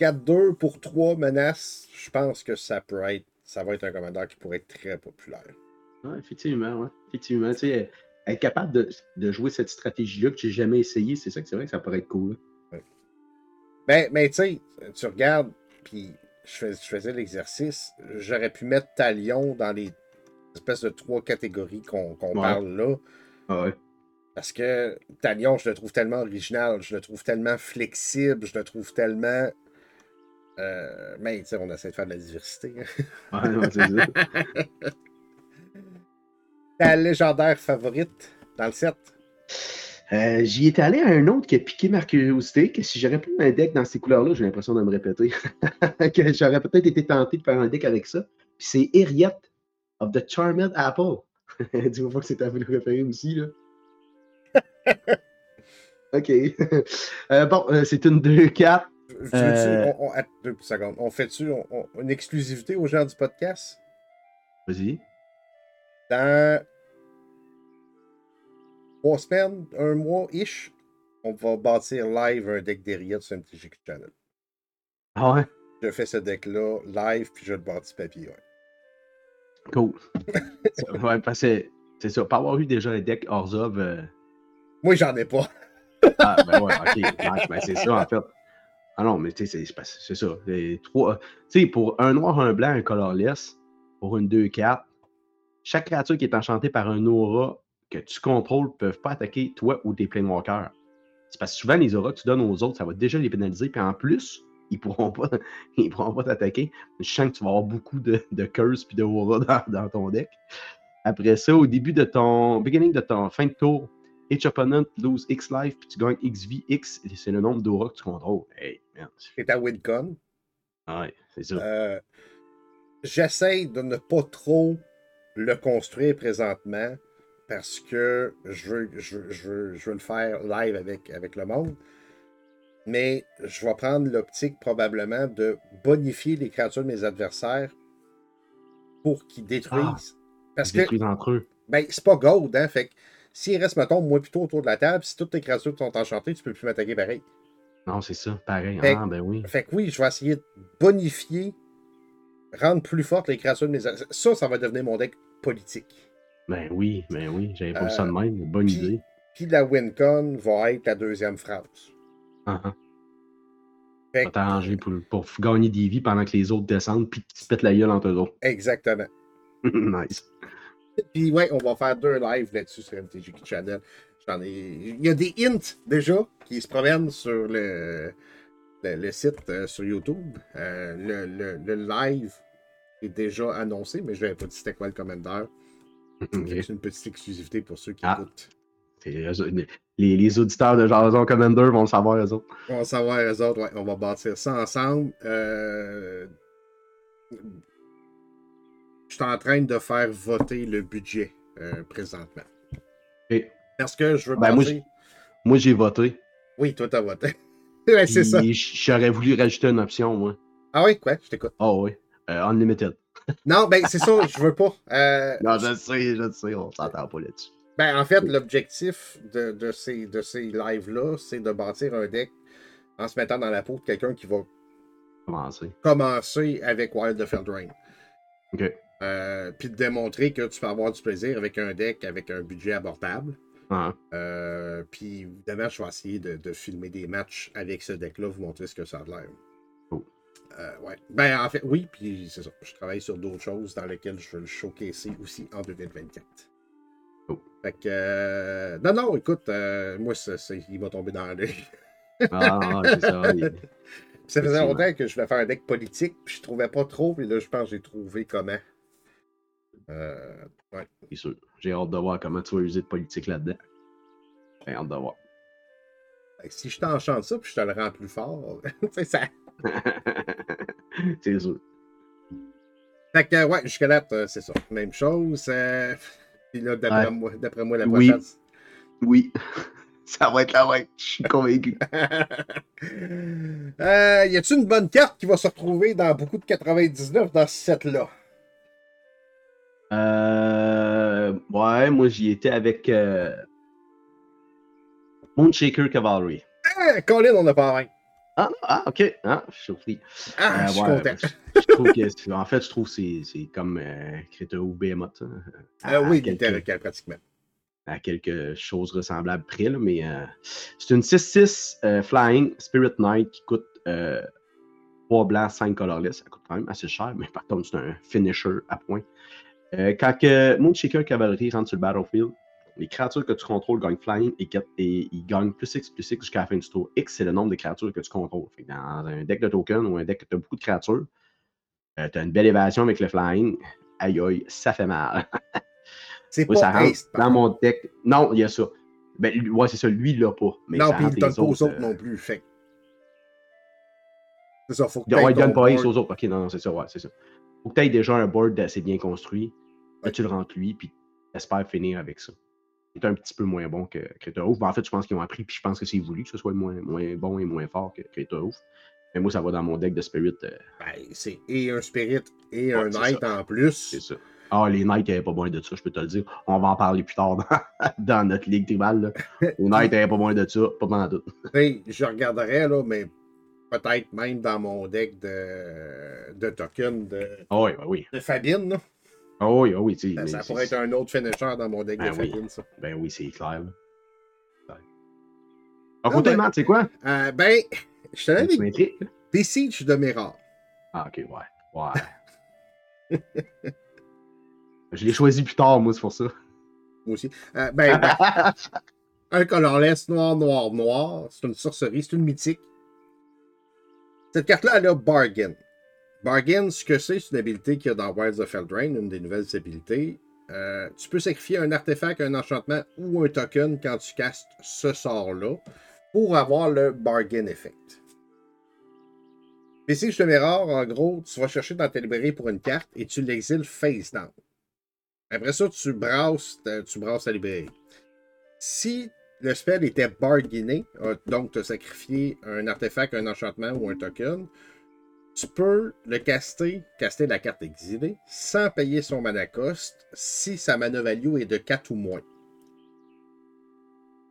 S2: 4-2 pour 3 menaces, je pense que ça peut être ça va être un commandeur qui pourrait être très populaire.
S1: Ouais, effectivement, ouais. Effectivement. Tu sais, être capable de, de jouer cette stratégie-là que j'ai jamais essayé, c'est ça que c'est vrai que ça pourrait être cool.
S2: Ouais. Ben, mais tu sais, tu regardes, puis je, faisais l'exercice, j'aurais pu mettre Talion dans les espèces de trois catégories qu'on parle là.
S1: Ah ouais.
S2: Parce que Talion, je le trouve tellement original, je le trouve tellement flexible, je le trouve tellement euh, mais tu sais, on essaie de faire de la diversité.
S1: Hein. Ouais, non, c'est ça.
S2: Ta légendaire favorite dans le set?
S1: Euh, j'y étais allé à un autre qui a piqué ma curiosité, que si j'aurais pris un deck dans ces couleurs-là, j'ai l'impression de me répéter, que j'aurais peut-être été tenté de faire un deck avec ça. Puis c'est Eriette of the Charmed Apple. Dis-moi pas que c'est ta ville préférée aussi, là. OK. Euh, bon, c'est une 2-4
S2: euh, on, deux secondes. On fait-tu une exclusivité aux gens du podcast?
S1: Vas-y.
S2: Dans trois semaines, un mois-ish, on va bâtir live un deck derrière sur MTG Channel.
S1: Ah ouais?
S2: Je fais ce deck-là live, puis je le bâtis papier. Ouais.
S1: Cool. ouais, parce que c'est ça. Pas avoir eu déjà un deck Orzov. Euh...
S2: Moi, j'en ai pas.
S1: ah, ben ouais, ok. Ben, c'est ça, en fait. Ah non, mais tu sais, c'est ça. Trois, pour un noir, un blanc, un colorless, pour une 2-4, chaque créature qui est enchantée par un aura que tu contrôles ne peuvent pas attaquer toi ou tes Planewalkers. C'est parce que souvent, les auras que tu donnes aux autres, ça va déjà les pénaliser. Puis en plus, ils pourront pas, pas t'attaquer. Je sens que tu vas avoir beaucoup de, de curse puis de aura dans, dans, ton deck. Après ça, au début de ton beginning de ton fin de tour, Each opponent lose X life, puis tu gagnes XV. X, c'est le nombre d'aura que tu contrôles. Hey,
S2: man. C'est ta WinCon.
S1: Ouais, c'est ça.
S2: Euh, J'essaie de ne pas trop le construire présentement parce que je veux, je, je, je veux le faire live avec, avec le monde. mais je vais prendre l'optique probablement de bonifier les créatures de mes adversaires pour qu'ils détruisent. Parce
S1: Ils
S2: que,
S1: détruisent entre eux.
S2: ben, c'est pas gold, hein. Fait que s'il reste, mettons, moi plutôt autour de la table, si toutes tes créatures sont enchantées, tu peux plus m'attaquer pareil.
S1: Non, c'est ça, pareil.
S2: Fait-
S1: Ah, ben oui.
S2: Fait que oui, je vais essayer de bonifier, rendre plus fortes les créatures de mes. Ça, ça va devenir mon deck politique.
S1: Ben oui, ben oui. J'avais pas
S2: Euh,
S1: ça de même. Bonne
S2: puis-
S1: idée.
S2: Puis la WinCon va être la deuxième phrase.
S1: Ah, ah.
S2: Fait
S1: Va
S2: que-
S1: t'arranger pour, pour gagner des vies pendant que les autres descendent puis qu'ils se pètent la gueule entre eux autres.
S2: Exactement.
S1: nice.
S2: Puis ouais, on va faire deux lives là-dessus sur MTG Channel. J'en ai... Il y a des hints déjà qui se promènent sur le, le, le site euh, sur YouTube. Euh, le, le- le live est déjà annoncé, mais je n'avais pas dit c'était quoi le commandeur.
S1: Ok.
S2: C'est une petite exclusivité pour ceux qui
S1: Ah.
S2: écoutent.
S1: Eux- Les, les auditeurs de Jason Commander vont le savoir, eux autres.
S2: On va savoir les autres, ouais, on va bâtir ça ensemble. Euh, Je suis en train de faire voter le budget euh, présentement. Parce que je veux
S1: Ben, moi, j'ai voté.
S2: Oui, toi, t'as voté. ouais, c'est ça.
S1: J'aurais voulu rajouter une option, moi.
S2: Ah oui, quoi? Je t'écoute.
S1: Ah oui. Euh, unlimited.
S2: Non, ben c'est ça, je veux pas. Euh,
S1: Non, je sais, je sais, on s'entend pas là-dessus.
S2: ben, en fait, l'objectif de, de ces, de ces lives-là, c'est de bâtir un deck en se mettant dans la peau de quelqu'un qui va
S1: Commencer.
S2: commencer avec Wild of Eldraine.
S1: Ok.
S2: Euh, puis de démontrer que tu peux avoir du plaisir avec un deck avec un budget abordable.
S1: Ah,
S2: Euh, puis évidemment, je vais essayer de, de filmer des matchs avec ce deck-là, vous montrer ce que ça a l'air. Euh, ouais. Ben, en fait, oui, puis c'est ça. Je travaille sur d'autres choses dans lesquelles je veux le showcaser aussi en 2024.
S1: Cool.
S2: Fait que. non, non, écoute, moi, ça, ça- il m'a tombé dans l'œil.
S1: ah, ah, c'est ça. il-
S2: Ça faisait longtemps que je voulais faire un deck politique, puis je trouvais pas trop, puis là, je pense que j'ai trouvé comment. Euh, ouais.
S1: C'est sûr. J'ai hâte de voir comment tu vas user de politique là-dedans. J'ai hâte de voir.
S2: Si je t'enchante ça, puis je te le rends plus fort, sais, ça.
S1: c'est sûr.
S2: Fait que, ouais, jusqu'à là, euh, c'est ça. Même chose. euh, Puis là, d'après
S1: Ouais.
S2: moi, d'après moi, la
S1: Oui.
S2: prochaine.
S1: Oui. ça va être la ouais. Je suis convaincu.
S2: euh, y a-tu une bonne carte qui va se retrouver dans beaucoup de 99 dans ce set-là?
S1: Euh, ouais, moi j'y étais avec euh, Moonshaker Cavalry.
S2: Ah, Colin, on a pas rien.
S1: Ah, non, ah, ok. Ah, je suis surpris.
S2: Ah,
S1: Euh,
S2: je suis
S1: ouais,
S2: content.
S1: Je trouve que en fait, je trouve que c'est comme euh, Creta ou Behemoth. hein, à-
S2: Euh, oui,
S1: à quelques-
S2: littéralement, pratiquement.
S1: à quelque chose ressemblable près, là, mais euh, c'est une 6-6 euh, Flying Spirit Knight qui coûte euh, 3 blancs, 5 colorless. Ça coûte quand même assez cher, mais par contre, c'est un finisher à point. Euh, quand que Moonshaker Cavalry rentre sur le battlefield, les créatures que tu contrôles gagnent Flying et, ils gagnent plus X plus X jusqu'à la fin du tour. X, c'est le nombre de créatures que tu contrôles. Fait que dans un deck de tokens ou un deck que tu as beaucoup de créatures, tu as une belle évasion avec le Flying. Aïe aïe, ça fait mal.
S2: C'est
S1: Oui,
S2: pas
S1: dans mon deck. Non, il y a ça. Ben, lui- ouais, c'est ça. Lui, il l'a pas. Mais
S2: Non, puis il donne pas aux autres
S1: euh,
S2: non plus. Fait C'est ça, faut que
S1: il- Ouais, il donne pas Ace
S2: board.
S1: aux autres. Ok, non, non, c'est ça. Ouais, c'est ça. Faut que tu aies déjà un board assez bien construit. Là, tu le rentres lui, puis t'espères finir avec ça. C'est un petit peu moins bon que Creta Ouf. Ben, en fait, je pense qu'ils ont appris, puis je pense que c'est voulu que ce soit moins, moins bon et moins fort que Creta Ouf. Mais moi, ça va dans mon deck de Spirit. euh,
S2: Ben, c'est et un Spirit et
S1: Ouais,
S2: un Knight en plus.
S1: c'est ça. Ah, les Knights n'avaient pas besoin de ça, je peux te le dire. On va en parler plus tard dans, dans notre ligue tribale. là. Les Knights n'avaient pas besoin de ça, pas pendant tout.
S2: Sais, je regarderais, là, mais peut-être même dans mon deck de, de tokens de,
S1: oui, ben oui.
S2: de Fabine. là.
S1: Ah oui,
S2: Ça, pourrait être un autre finisher dans mon deck
S1: Ben
S2: de
S1: oui.
S2: Fabine, ça.
S1: Ben oui, c'est clair. À côté. Matt, c'est quoi?
S2: Euh, ben, je te l'avais dit. Besiege de Mirror.
S1: Ah, ok, ouais. Ouais. Je l'ai choisi plus tard, moi, c'est pour ça.
S2: Moi aussi. Euh, ben, ben, un colorless noir, noir, noir. C'est une sorcerie, c'est une mythique. Cette carte-là, elle a Bargain. Bargain, ce que c'est, c'est une habilité qu'il y a dans Wilds of Eldraine, une des nouvelles habilités. Euh, tu peux sacrifier un artefact, un enchantement ou un token quand tu castes ce sort-là pour avoir le Bargain Effect. Mais si je te mets rare, en gros, tu vas chercher dans ta librairie pour une carte et tu l'exiles face down. Après ça, tu brasses ta, tu brasses ta librairie. Si le spell était bargainé, euh, donc tu as sacrifié un artefact, un enchantement ou un token. Tu peux le caster, caster la carte exilée, sans payer son mana cost si sa mana value est de 4 ou moins.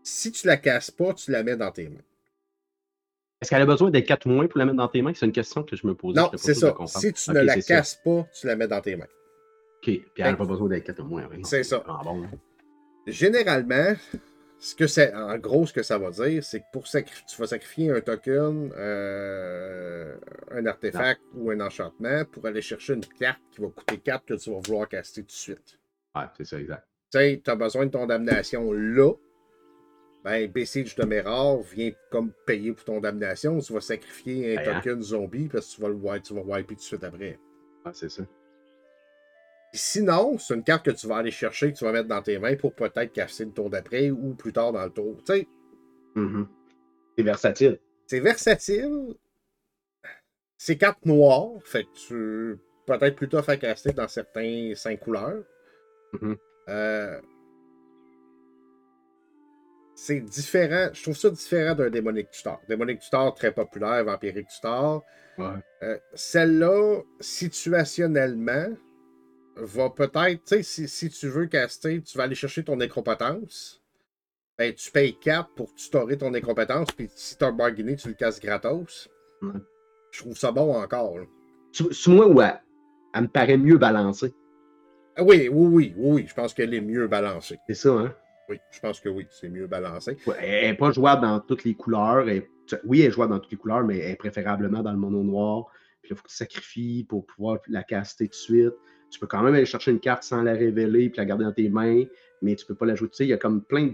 S2: Si tu la casses pas, tu la mets dans tes mains.
S1: Est-ce qu'elle a besoin d'être 4 ou moins pour la mettre dans tes mains? C'est une question que je me posais.
S2: Non, c'est ça. Si tu ne la
S1: ça.
S2: casses pas, tu la mets dans tes mains.
S1: OK. Puis elle n'a pas besoin d'être 4 ou moins. oui.
S2: C'est ça.
S1: Ah bon.
S2: Généralement, ce que c'est, en gros, ce que ça va dire, c'est que pour tu vas sacrifier un token, euh, un artefact ou un enchantement pour aller chercher une carte qui va coûter 4 que tu vas vouloir caster tout de suite.
S1: Ouais, c'est ça, exact.
S2: Tu sais, tu as besoin de ton damnation là. Ben, Besiege de Mirror vient comme payer pour ton damnation. Tu vas sacrifier un
S1: Ben, hein?
S2: token zombie parce que tu vas le wipe, tu vas wiper tout de suite après.
S1: Ouais, c'est ça.
S2: Sinon, c'est une carte que tu vas aller chercher, que tu vas mettre dans tes mains pour peut-être casser le tour d'après ou plus tard dans le tour. Tu sais,
S1: Mhm. C'est versatile.
S2: c'est versatile. C'est carte noire, fait que tu peut-être plus tough à caster dans certains 5 couleurs.
S1: Mhm.
S2: Euh, c'est différent. Je trouve ça différent d'un démonique tutor. Démonique tutor très populaire, vampirique tutor.
S1: Ouais.
S2: Euh, Celle-là, situationnellement, va peut-être, tu sais, si, si tu veux caster, tu vas aller chercher ton nécropotence. Ben, tu payes 4 pour tutorer ton nécropotence, puis si tu as bargainé, tu le casses gratos. Je trouve ça bon encore.
S1: tu moi, ouais, elle me paraît mieux balancée.
S2: Ah oui, oui, oui, oui, je pense qu'elle est mieux balancée.
S1: C'est ça, hein?
S2: Oui, je pense que oui, c'est mieux balancé.
S1: Ouais, elle n'est pas jouable dans toutes les couleurs. Elle- oui, elle est jouable dans toutes les couleurs, mais elle est préférablement dans le mono noir. Puis là, il faut que tu sacrifies pour pouvoir la caster tout de suite. Tu peux quand même aller chercher une carte sans la révéler puis la garder dans tes mains, mais tu peux pas l'ajouter. Tu sais, Il y a comme plein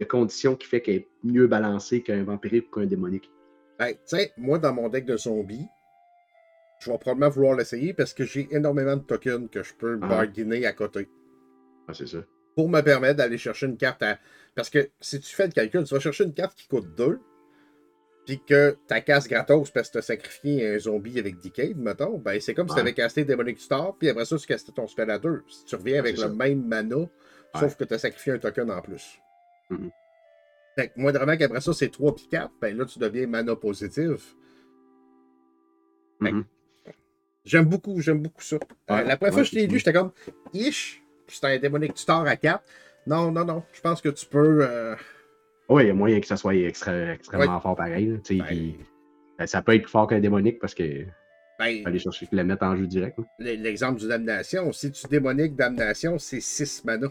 S1: de, conditions qui fait qu'elle est mieux balancée qu'un vampirique ou qu'un démonique.
S2: Tu sais, moi, dans mon deck de zombies, je vais probablement vouloir l'essayer parce que j'ai énormément de tokens que je peux
S1: Ah.
S2: bargainer à côté.
S1: Ah, c'est ça.
S2: pour me permettre d'aller chercher une carte à. Parce que si tu fais le calcul, tu vas chercher une carte qui coûte 2, puis que ta casse gratos parce que tu as sacrifié un zombie avec Decade, mettons, ben c'est comme si tu
S1: Ouais.
S2: avais casté Demonic Star, puis après ça, tu castais ton spell à 2. Si tu reviens avec
S1: c'est
S2: le
S1: ça.
S2: même mana, sauf que tu as sacrifié un token en plus.
S1: Mhm.
S2: Fait que moindrement qu'après ça, c'est 3 puis 4, ben là, tu deviens mana positif.
S1: Mhm.
S2: J'aime beaucoup, j'aime beaucoup ça. Euh, la première fois que je l'ai lu, j'étais comme, ish, puis c'était un Demonic Star à 4. Non, non, non, je pense que tu peux. euh,
S1: Oui, il y a moyen que ça soit extra- extrêmement
S2: Ouais.
S1: fort pareil. là, tu
S2: Ben.
S1: ben, ça peut être plus fort qu'un démonique parce que
S2: ben,
S1: aller chercher la mettre en jeu direct.
S2: l- l'exemple du damnation, si tu démoniques damnation, c'est 6 mana.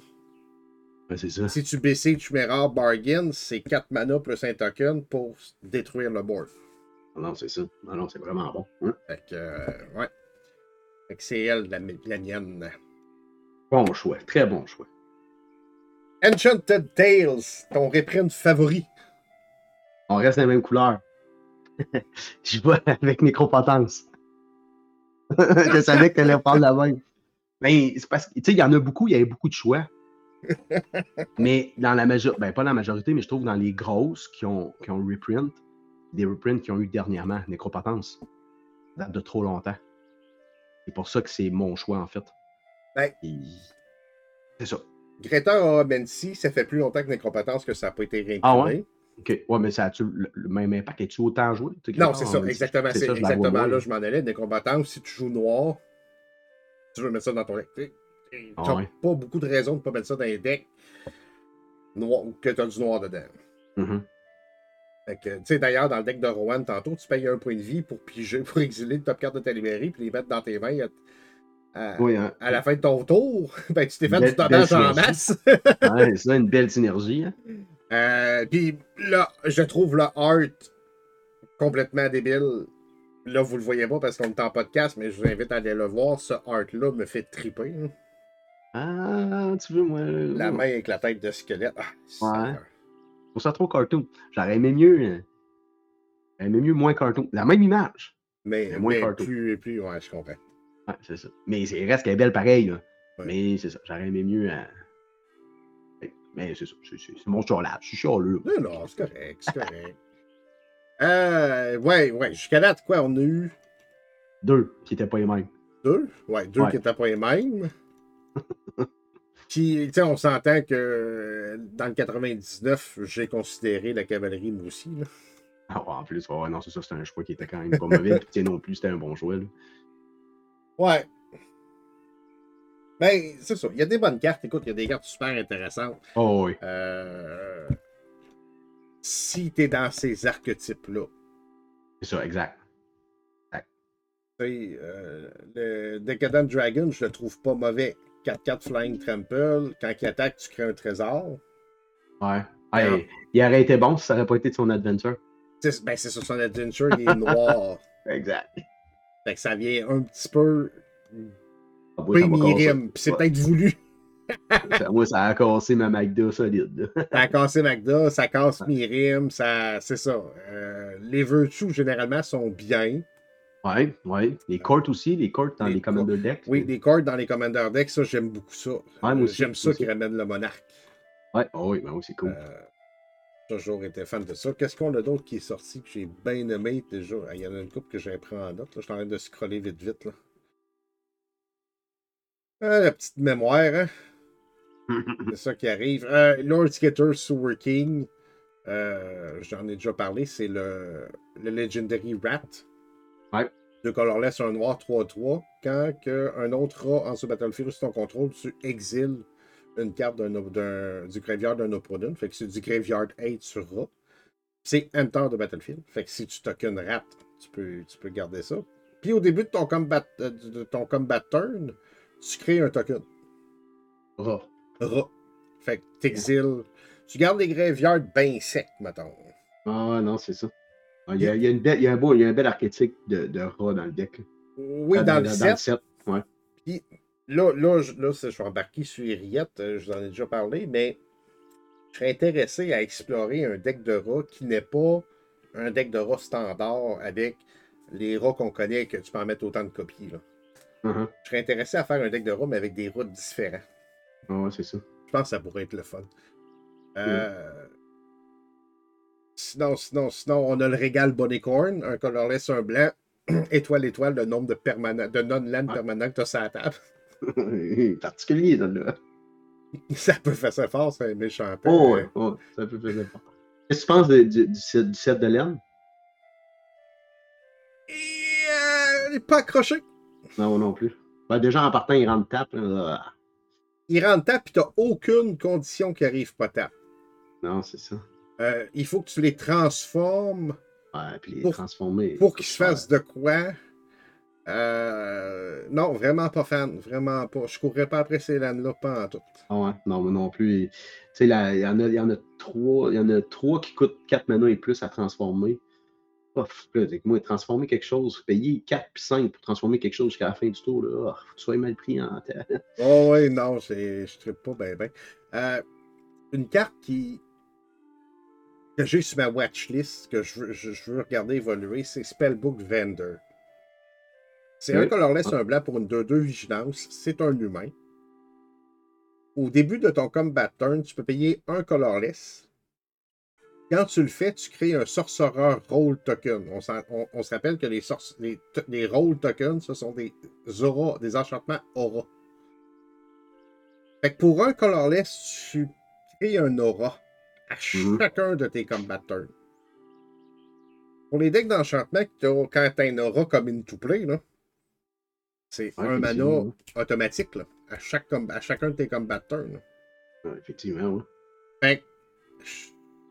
S1: Ouais, c'est ça.
S2: Si tu baisses Chimera Bargain, c'est 4 mana plus un token pour détruire le board.
S1: Non, c'est ça. Non, non, c'est vraiment bon. Hein?
S2: Fait que, euh, ouais. Fait que c'est elle, la, la mienne.
S1: Bon choix. Très bon choix.
S2: Enchanted Tales, ton reprint favori.
S1: On reste la même couleur. Je vais avec Nécropotence. je savais que tu allais prendre la même. Mais c'est parce que, tu sais, il y en a beaucoup, il y avait beaucoup de choix. mais dans la majorité, ben pas dans la majorité, mais je trouve dans les grosses qui ont, qui ont reprint, des reprints qu'ils ont eu dernièrement, Nécropotence. Ça date de trop longtemps. C'est pour ça que c'est mon choix, en fait.
S2: Ben.
S1: Et- C'est ça.
S2: Greta Oramensi, ça fait plus longtemps que Nécropotence que ça n'a pas été réimprimé.
S1: Ah ouais? OK. Ouais, mais ça a-tu le, même impact? Es-tu autant joué?
S2: Non, c'est ça, exactement. C'est
S1: vois
S2: exactement là, je m'en allais. Nécropotence, si tu joues noir, tu veux mettre ça dans ton deck. Tu
S1: Ah
S2: n'as
S1: ouais.
S2: pas beaucoup de raisons de ne pas mettre ça dans les decks noir, que tu as du noir dedans.
S1: Mhm.
S2: Que, tu sais, d'ailleurs, dans le deck de Rowan, tantôt, tu payes un point de vie pour piger, pour exiler le top card de ta librairie, puis les mettre dans tes mains à, à-
S1: Oui, hein.
S2: à la fin de ton tour. Ben, tu t'es fait
S1: Belle-
S2: du dommage en masse.
S1: Ouais, c'est ça, une belle synergie. hein.
S2: Euh, Puis là, je trouve le art complètement débile. Là, vous le voyez pas parce qu'on est en podcast, mais je vous invite à aller le voir. Ce art-là me fait triper. hein.
S1: Ah, tu veux, moi.
S2: La main avec la tête de squelette. Ah, Seigneur.
S1: Je ça trop cartoon. J'aurais aimé mieux. euh, J'aurais aimé mieux moins cartoon. La même image.
S2: Mais,
S1: Mais moins
S2: mais
S1: cartoon.
S2: plus, plus, ouais, je comprends.
S1: Ouais, c'est ça. Mais c'est reste qu'elle est belle pareil. Là.
S2: Ouais.
S1: Mais c'est ça. J'aurais aimé mieux. euh, Mais c'est ça. C'est mon chiolage. Je suis chialeux.
S2: Non, non, c'est correct, c'est correct. euh, ouais, ouais, jusqu'à date, quoi, on a eu
S1: Deux qui étaient pas les mêmes.
S2: deux? Ouais, deux
S1: Ouais.
S2: qui étaient pas les mêmes. Puis, tu sais, on s'entend que dans le 99, j'ai considéré la cavalerie, moi aussi. Là.
S1: Ah, ouais, en plus, ouais, non, c'est ça, c'était un choix qui était quand même pas mauvais. Puis, non plus, c'était un bon choix. Là.
S2: Ouais. Ben, c'est ça. Il y a des bonnes cartes. Écoute, il y a des cartes super intéressantes.
S1: Oh, oui.
S2: Euh, Si tu es dans ces archétypes-là.
S1: C'est ça, exact.
S2: Sais, euh, le Decadent Dragon, je le trouve pas mauvais. 4-4 Flying Trample. Quand il attaque, tu crées un trésor.
S1: Ouais. Ouais, il aurait été bon si ça n'aurait pas été de son adventure.
S2: C'est- Ben, c'est sur son adventure, il est noir.
S1: Exact.
S2: Fait que ça vient un petit peu
S1: Ah.
S2: Mirim. Puis c'est
S1: Ouais.
S2: peut-être voulu.
S1: Moi, ça a cassé ma Magda solide.
S2: Ça a cassé Magda, ça casse Mirim, ça, c'est ça. Euh, les Virtues, généralement, sont bien.
S1: Ouais, ouais. Les courts aussi, les courts dans
S2: Les
S1: les, Commander decks.
S2: Oui, des cartes dans les Commander decks, ça, j'aime beaucoup ça.
S1: moi
S2: Euh, j'aime ça qui ramène le monarque.
S1: Ouais, oh oui, ben oui, c'est cool.
S2: Euh, toujours été fan de ça. Qu'est-ce qu'on a d'autre qui est sorti que j'ai bien aimé déjà? Il y en a une couple que j'ai pris en note. Là. Je suis en train de scroller vite vite. Là. Ah, la petite mémoire, hein? C'est ça qui arrive. Euh, Lord Skitter Sewer King. Euh, J'en ai déjà parlé. C'est le, le Legendary Rat.
S1: Ouais.
S2: De colorless, un noir 3-3. Quand que un autre rat en ce battlefield sous ton contrôle, tu exiles une carte d'un, d'un- du graveyard d'un opponent. Fait que c'est du graveyard 8 sur rat. C'est Enter de Battlefield. Fait que si tu token rat, tu peux, tu peux garder ça. Puis au début de ton combat, euh, de ton combat turn, tu crées un token
S1: Ah,
S2: rat. Fait que t'exiles. Tu gardes les graveyards bien secs, mettons.
S1: Ah, non, c'est ça. Il y, a, il y a une belle- il y a un beau, il y a un bel archétype de, de rat dans le deck.
S2: Oui,
S1: Ah,
S2: dans, le set.
S1: set. Ouais.
S2: Là, là, je, là, je suis embarqué sur Iriette, euh, je vous en ai déjà parlé, mais je serais intéressé à explorer un deck de rats qui n'est pas un deck de rats standard avec les rats qu'on connaît et que tu peux en mettre autant de copies. Là.
S1: Uh-huh.
S2: Je serais intéressé à faire un deck de rats, mais avec des rats différents.
S1: Ah, ouais, c'est ça.
S2: Je pense que ça pourrait être le fun. Euh, Sinon, sinon, sinon, on a le régal Bonnicorn, un colorless, un blanc, étoile, étoile, le nombre de, permanents, de non-land
S1: Ah.
S2: permanents que tu as sur la table.
S1: Particulier, celle-là.
S2: Ça peut faire ça fort, c'est un méchant. peu.
S1: Oh, ouais, ouais, ça peut faire n'importe quoi. Qu'est-ce que tu penses du, du set, du set de laine?
S2: Et, euh, il est pas accroché.
S1: Non, non plus. Ben, déjà, en partant, il rentre tape.
S2: Il rentre tape, puis tu aucune condition qui arrive pas tape.
S1: Non, c'est ça.
S2: Euh, il faut que tu les transformes
S1: Ouais, puis les
S2: Pour-
S1: transformer.
S2: pour qu'ils se fassent de quoi? Euh, non, vraiment pas fan. Vraiment pas. Je courrais pas après ces lanes-là, pas en tout.
S1: Ah ouais, non, moi non plus. Tu sais, il y, en a- il y en a trois. Il y en a trois qui coûtent 4 mana et plus à transformer. Là, avec moi, transformer quelque chose, payer 4 puis 5 pour transformer quelque chose jusqu'à la fin du tour, là, oh, faut que tu sois mal pris en tête.
S2: Oh oui, non, je ne pas bien. Ben. Euh, une carte qui que j'ai sur ma watchlist, que je veux, je, je veux regarder évoluer, c'est Spellbook Vendor. C'est un colorless, un blanc pour une 2-2 vigilance. C'est un humain. Au début de ton combat turn, tu peux payer un colorless. Quand tu le fais, tu crées un sorcerer roll token. On, s'en- on- on se rappelle que les, les, roll tokens, ce sont des auras, des enchantements aura. Fait que pour un colorless, tu crées un aura à
S1: Mhm.
S2: chacun de tes combat turns. Pour les decks d'enchantement, t'as- quand tu as un aura comme une to play, là, c'est
S1: Ouais,
S2: un mana automatique là, à, chaque à chacun de tes combat.
S1: Ouais, effectivement, ouais.
S2: Fait que je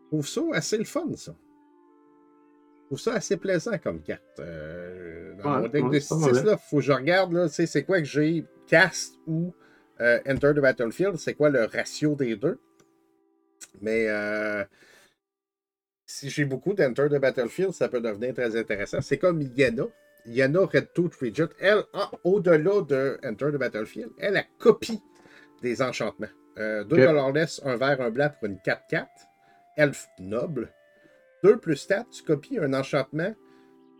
S2: trouve ça assez le fun, ça. Je trouve ça assez plaisant comme carte. Euh, dans mon deck de
S1: c'est pas
S2: 6
S1: mauvais.
S2: là, faut que je regarde, là, c'est quoi que j'ai cast ou euh, enter the battlefield, c'est quoi le ratio des deux. Mais euh, si j'ai beaucoup d'enter the battlefield, ça peut devenir très intéressant. C'est comme Yana. Yana Red Tooth Regent, elle, en- au-delà de enter the battlefield, elle a copie des enchantements. Euh, deux colorless, un vert, un blanc pour une 4-4. Elfe noble. 2 plus stat, tu copies un enchantement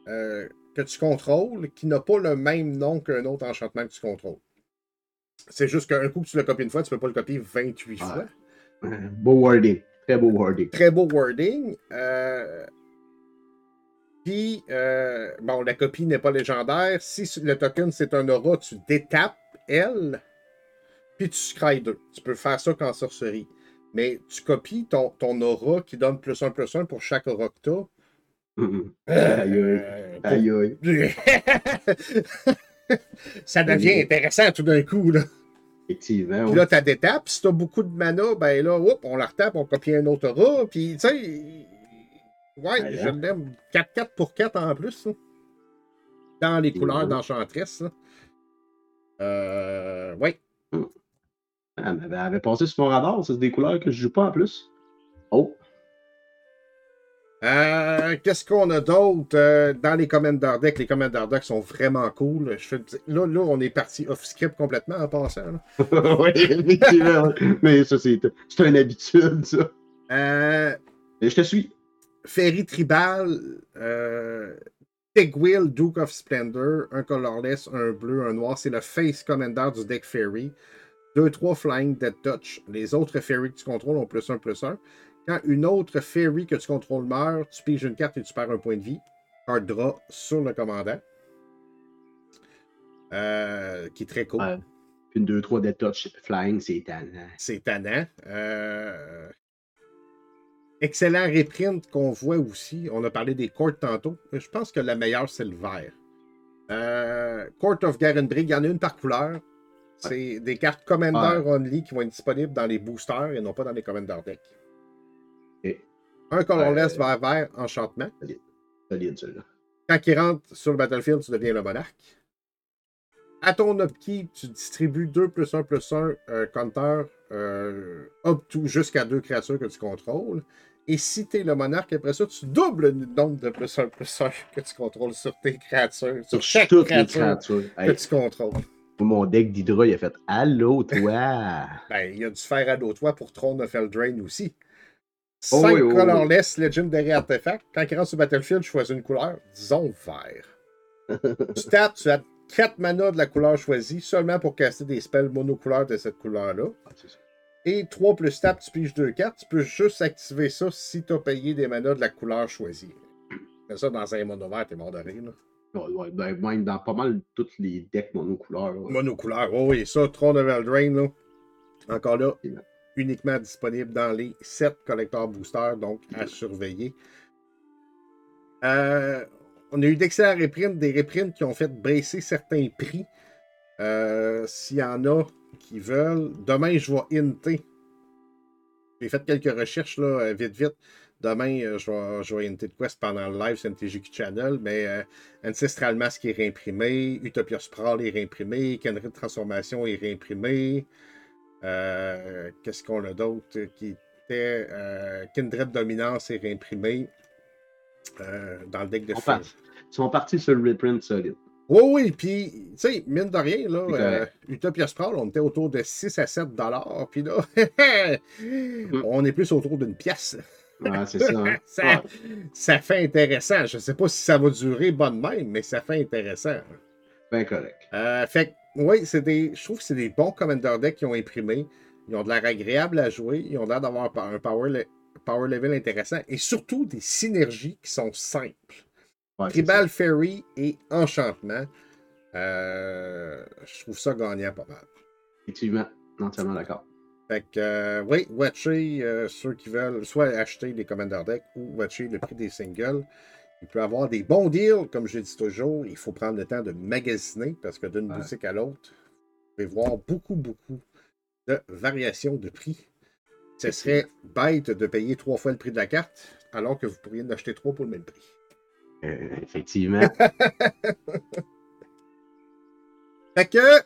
S2: euh, que tu contrôles qui n'a pas le même nom qu'un autre enchantement que tu contrôles. C'est juste qu'un coup que tu le copies une fois, tu peux pas le copier 28
S1: Ouais.
S2: fois.
S1: Beau wording. Très beau wording.
S2: Très beau wording. Euh, Puis, euh, bon, la copie n'est pas légendaire. Si le token c'est un aura, tu détapes elle. puis tu scry deux. Tu peux faire ça qu'en sorcerie. Mais tu copies ton, ton aura qui donne plus un plus un pour chaque aura que t'as. Euh,
S1: Aïe, aïe.
S2: ça devient intéressant tout d'un coup. Là.
S1: Effectivement.
S2: Puis là, tu as des tapes. Si tu as beaucoup de mana, ben là, hop, on la retape, on copie un autre aura. Puis, tu sais, ouais,
S1: Ouais,
S2: je
S1: hein.
S2: l'aime. 4-4 pour 4 en plus. là. Dans les couleurs
S1: Mhm.
S2: d'Enchantress. là. Euh, ouais.
S1: Ah, mais elle avait passé sur mon radar, c'est des couleurs que je joue pas en plus. Oh,
S2: Euh, Qu'est-ce qu'on a d'autre? Euh, dans les Commander Decks? Les Commander Decks sont vraiment cool. Je fais là, là, on est parti off-script complètement en passant.
S1: oui, effectivement. Mais ça, c'est une habitude, ça.
S2: Euh,
S1: Mais je te suis.
S2: Ferry Tribal, euh, Duke of Splendor, un colorless, un bleu, un noir. C'est le face commander du deck Ferry. 2-3 Flying Dead Touch. Les autres Ferry que tu contrôles ont plus 1, plus 1. Quand une autre Ferry que tu contrôles meurt, tu piges une carte et tu perds un point de vie. Card draw sur le commandant. Euh, qui est très cool.
S1: Ouais. Une 2-3 Dead Touch Flying, c'est étonnant.
S2: C'est tannant. Euh, Excellent reprint qu'on voit aussi. On a parlé des courts tantôt. Je pense que la meilleure, c'est le vert. Euh, Court of Garenbrig, il y en a une par couleur. C'est des cartes Commander only qui vont être disponibles dans les boosters et non pas dans les Commander Deck. Un colorless
S1: Euh,
S2: vert vert enchantement.
S1: Solide, celui-là.
S2: Quand il rentre sur le battlefield, tu deviens le monarque. À ton upkeep, tu distribues 2 plus 1 plus 1 euh, counter euh, up to jusqu'à deux créatures que tu contrôles. Et si tu es le monarque, après ça, tu doubles le nombre de plus 1 plus 1 que tu contrôles sur tes créatures, sur chaque
S1: toutes
S2: créature
S1: les créatures.
S2: que
S1: Hey,
S2: tu contrôles.
S1: mon deck d'Hydra, il a fait Allô, toi!
S2: Ben, il y a du fer à dos toi pour Throne of Eldraine aussi.
S1: Oh
S2: 5
S1: oui, oui, oui.
S2: colorless Legendary Artifact. Quand il rentre sur le battlefield, je choisis une couleur, disons vert. tu tapes, tu as 4 mana de la couleur choisie seulement pour caster des spells monocouleurs de cette couleur-là.
S1: Ah.
S2: Et 3 plus tap, tu piges 2 cartes. Tu peux juste activer ça si tu as payé des manas de la couleur choisie. Fais ça dans un mono vert, t'es mort de rire. Là.
S1: Ouais, ouais, ben, même dans pas mal tous les decks monocouleurs. là.
S2: Monocouleur, oh oui, ça, Throne of Eldraine, là. Encore là, uniquement disponible dans les 7 collecteurs boosters, donc à surveiller. Euh, on a eu d'excellents reprints, des reprints qui ont fait baisser certains prix. Euh, S'il y en a qui veulent, demain je vais inter. J'ai fait quelques recherches là, euh, vite vite. Demain, euh, je vais, je vais inter de quest pendant le live sur MTGQ Channel, mais euh, Ancestral Mask est réimprimé, Utopia Sprawl est réimprimé, Kenrid Transformation est réimprimé. Euh, Qu'est-ce qu'on a d'autre qui était euh, Kindred Dominance est réimprimé dans le deck de
S1: partis- ils sont partis sur le reprint solide.
S2: Oui, oui, puis, tu sais, mine de rien, là, euh. Utopia Sprawl, on était autour de 6 à 7 dollars, puis là, on est plus autour d'une pièce.
S1: Ouais, c'est ça. hein.
S2: Ça, fait intéressant. Je sais pas si ça va durer bonne même, mais ça fait intéressant.
S1: Ben correct.
S2: Euh, fait que, oui, c'est des, je trouve que c'est des bons Commander Decks qui ont imprimé. Ils ont de l'air agréable à jouer. Ils ont l'air d'avoir un power, le- power level intéressant et surtout des synergies qui sont simples.
S1: Ouais,
S2: Tribal Fairy et Enchantement. Euh, je trouve ça gagnant pas mal.
S1: Effectivement, entièrement d'accord.
S2: Fait que, euh, oui, watcher euh, ceux qui veulent soit acheter des Commander Deck ou watcher le prix des singles. Il peut avoir des bons deals, comme je dis toujours. Il faut prendre le temps de magasiner parce que d'une
S1: Ouais.
S2: boutique à l'autre, vous pouvez voir beaucoup, beaucoup de variations de prix. Ce serait bête de payer trois fois le prix de la carte alors que vous pourriez en acheter trois pour le même prix.
S1: Euh, effectivement.
S2: Fait que,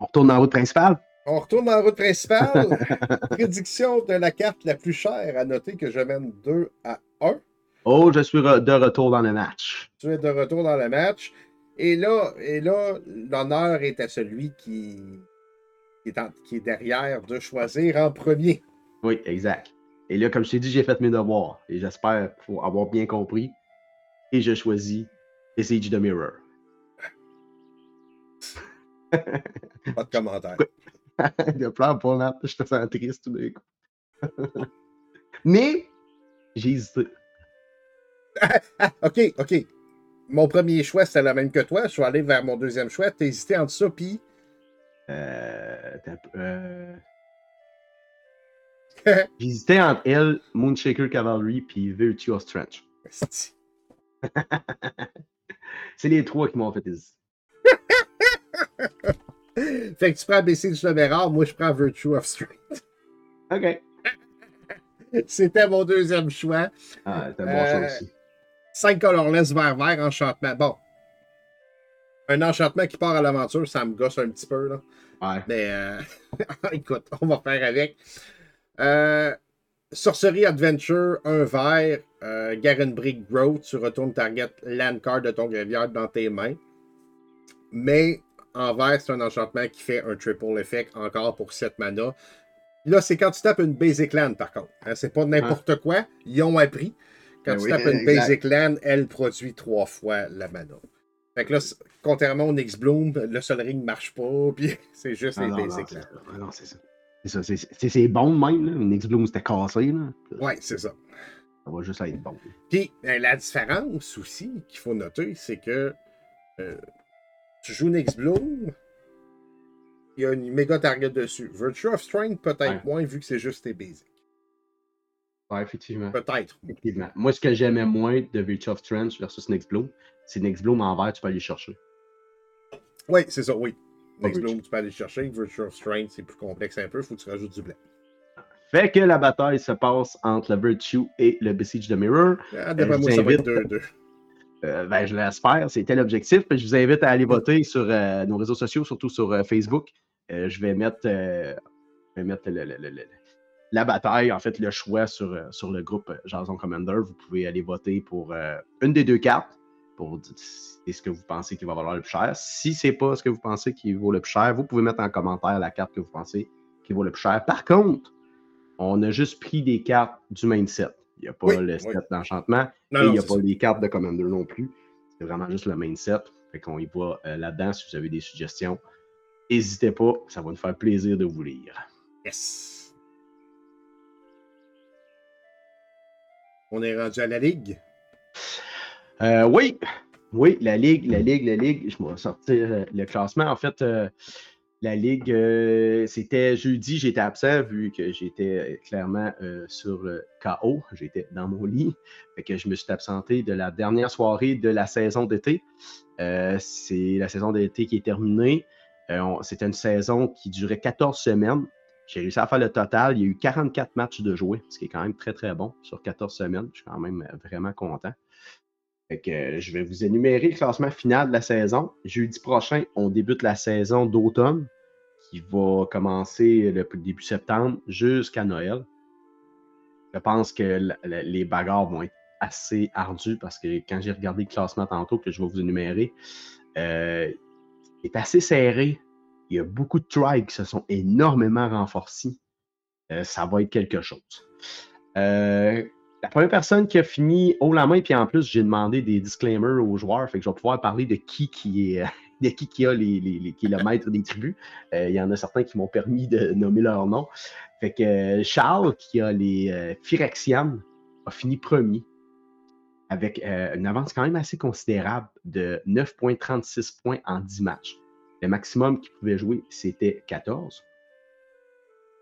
S1: On retourne en route principale?
S2: On retourne en route principale. Prédiction de la carte la plus chère. À noter que je mène 2 à 1.
S1: Oh, je suis de retour dans le match.
S2: Tu es de retour dans le match. Et là, et là l'honneur est à celui qui, qui, est en- qui est derrière de choisir en premier.
S1: Oui, exact. Et là, comme je t'ai dit, j'ai fait mes devoirs. Et j'espère avoir bien compris. Et je choisis SAG de Mirror.
S2: Pas de commentaire.
S1: de pleure pas, Nat. Je te sens triste tout d'un coup. Mais, j'ai hésité.
S2: Ok, ok. Mon premier choix, c'était le même que toi. Je suis allé vers mon deuxième choix. T'as hésité entre ça puis?
S1: Euh, euh... J'hésitais entre elle, Moonshaker Cavalry, puis Virtuous Trench. C'est les trois qui m'ont fait hésiter.
S2: fait que tu prends BC du rare, moi je prends Virtue of Strength.
S1: OK.
S2: C'était mon deuxième choix.
S1: Ah, c'était bon choix aussi.
S2: 5 colorless vert vert, enchantement. Bon. Un enchantement qui part à l'aventure, ça me gosse un petit peu. Là.
S1: Ouais.
S2: Mais euh... écoute, on va faire avec. Euh... Sorcery Adventure, un vert, euh, Garen Brick Growth, tu retournes target land card de ton graveyard dans tes mains. Mais en vert, c'est un enchantement qui fait un triple effect encore pour 7 mana. Là, c'est quand tu tapes une basic land, par contre. Hein, c'est pas n'importe quoi. Ils ont appris. Quand ben tu tapes une basic land, elle produit trois fois la mana. Fait que là, contrairement au Nix Bloom, le Sol Ring marche pas, puis c'est juste les basic
S1: lands. Non, c'est ça. C'est ça. C'est bon même. Là. Nix Bloom, c'était cassé. Là.
S2: Ouais, c'est ça.
S1: Ça va juste être bon.
S2: Puis ben, la différence aussi qu'il faut noter, c'est que euh, tu joues Nix Bloom, il y a une méga target dessus. Virtue of Strength, peut-être moins, vu que c'est juste tes basics.
S1: Ouais, effectivement.
S2: Peut-être.
S1: Effectivement. Moi, ce que j'aimais moins de Virtue of Strength versus Next Bloom, c'est Next Bloom en vert, tu peux aller chercher.
S2: Oui, c'est ça, oui. Next Bloom, tu peux aller chercher. Virtue of Strength, c'est plus complexe un peu, il faut que tu rajoutes du blanc.
S1: Fait que la bataille se passe entre le Virtue et le Besiege de Mirror.
S2: Ah, euh, moi, ça va être 2-2.
S1: Euh, ben, je l'espère, c'était l'objectif. Je vous invite à aller voter sur euh, nos réseaux sociaux, surtout sur euh, Facebook. je vais mettre, je vais mettre la bataille, en fait, le choix sur, sur le groupe Jason Commander. Vous pouvez aller voter pour une des deux cartes pour c'est ce que vous pensez qui va valoir le plus cher. Si ce n'est pas ce que vous pensez qui vaut le plus cher, vous pouvez mettre en commentaire la carte que vous pensez qui vaut le plus cher. Par contre, on a juste pris des cartes du main set. Il n'y a pas le set d'enchantement et il n'y a pas les cartes de Commander non plus. C'est vraiment juste le main set. Fait qu'on y voit euh, là-dedans si vous avez des suggestions. N'hésitez pas, ça va nous faire plaisir de vous lire.
S2: Yes. On est rendu à la ligue?
S1: Euh, oui, oui, la ligue, la ligue, la ligue. Je vais sortir euh, le classement. En fait, la Ligue, euh, c'était jeudi, j'étais absent vu que j'étais euh, clairement euh, sur le KO. J'étais dans mon lit. Que je me suis absenté de la dernière soirée de la saison d'été. c'est la saison d'été qui est terminée. c'était une saison qui durait 14 semaines. J'ai réussi à faire le total. Il y a eu 44 matchs de jouer, ce qui est quand même très, très bon sur 14 semaines. Je suis quand même vraiment content. Euh, je vais vous énumérer le classement final de la saison. Jeudi prochain, on débute la saison d'automne qui va commencer le début septembre jusqu'à Noël. Je pense que les bagarres vont être assez ardues parce que quand j'ai regardé le classement tantôt que je vais vous énumérer, euh, est assez serré. Il y a beaucoup de tribes qui se sont énormément renforcés. Euh, ça va être quelque chose. Euh, la première personne qui a fini haut la main, puis en plus, j'ai demandé des disclaimers aux joueurs, fait que je vais pouvoir parler de qui qui est. de qui qui a les, qui est le maître des tribus. Euh, il y en a certains qui m'ont permis de nommer leur nom. Fait que euh, Charles, qui a les euh, Phyrexian, a fini premier avec une avance quand même assez considérable de 9,36 points en 10 matchs. Le maximum qu'il pouvait jouer, c'était 14.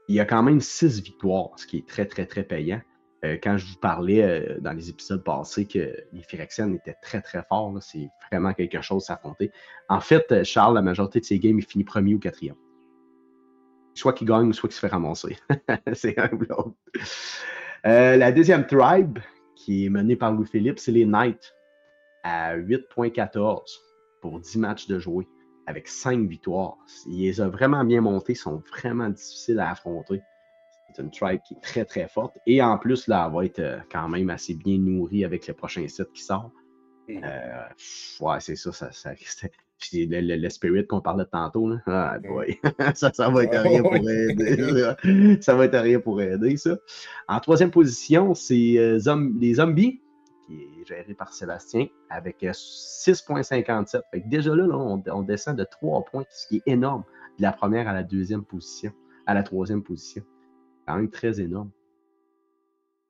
S1: Il a quand même 6 victoires, ce qui est très, très, très payant. Euh, quand je vous parlais euh, dans les épisodes passés que les Phyrexians étaient très très forts, c'est vraiment quelque chose à affronter. En fait, euh, Charles, la majorité de ses games, il finit premier ou quatrième. Soit qu'il gagne, soit qu'il se fait ramasser. c'est un ou l'autre. la deuxième tribe, qui est menée par Louis-Philippe, c'est les Knights à 8.14 pour 10 matchs de jouer avec 5 victoires. Il les a vraiment bien montés, sont vraiment difficiles à affronter. C'est une tribe qui est très, très forte. Et en plus, là, elle va être euh, quand même assez bien nourrie avec le prochain set qui sort. Mm. Euh, ouais, c'est ça. ça, ça le, le, spirit qu'on parlait tantôt, là. Ah, mm. boy. ça, ça va être rien pour aider. ça va être rien pour aider, ça. En troisième position, c'est euh, les zombies, qui est géré par Sébastien, avec 6,57. déjà là, on, on, descend de 3 points, ce qui est énorme, de la première à la deuxième position, à la troisième position quand même très énorme.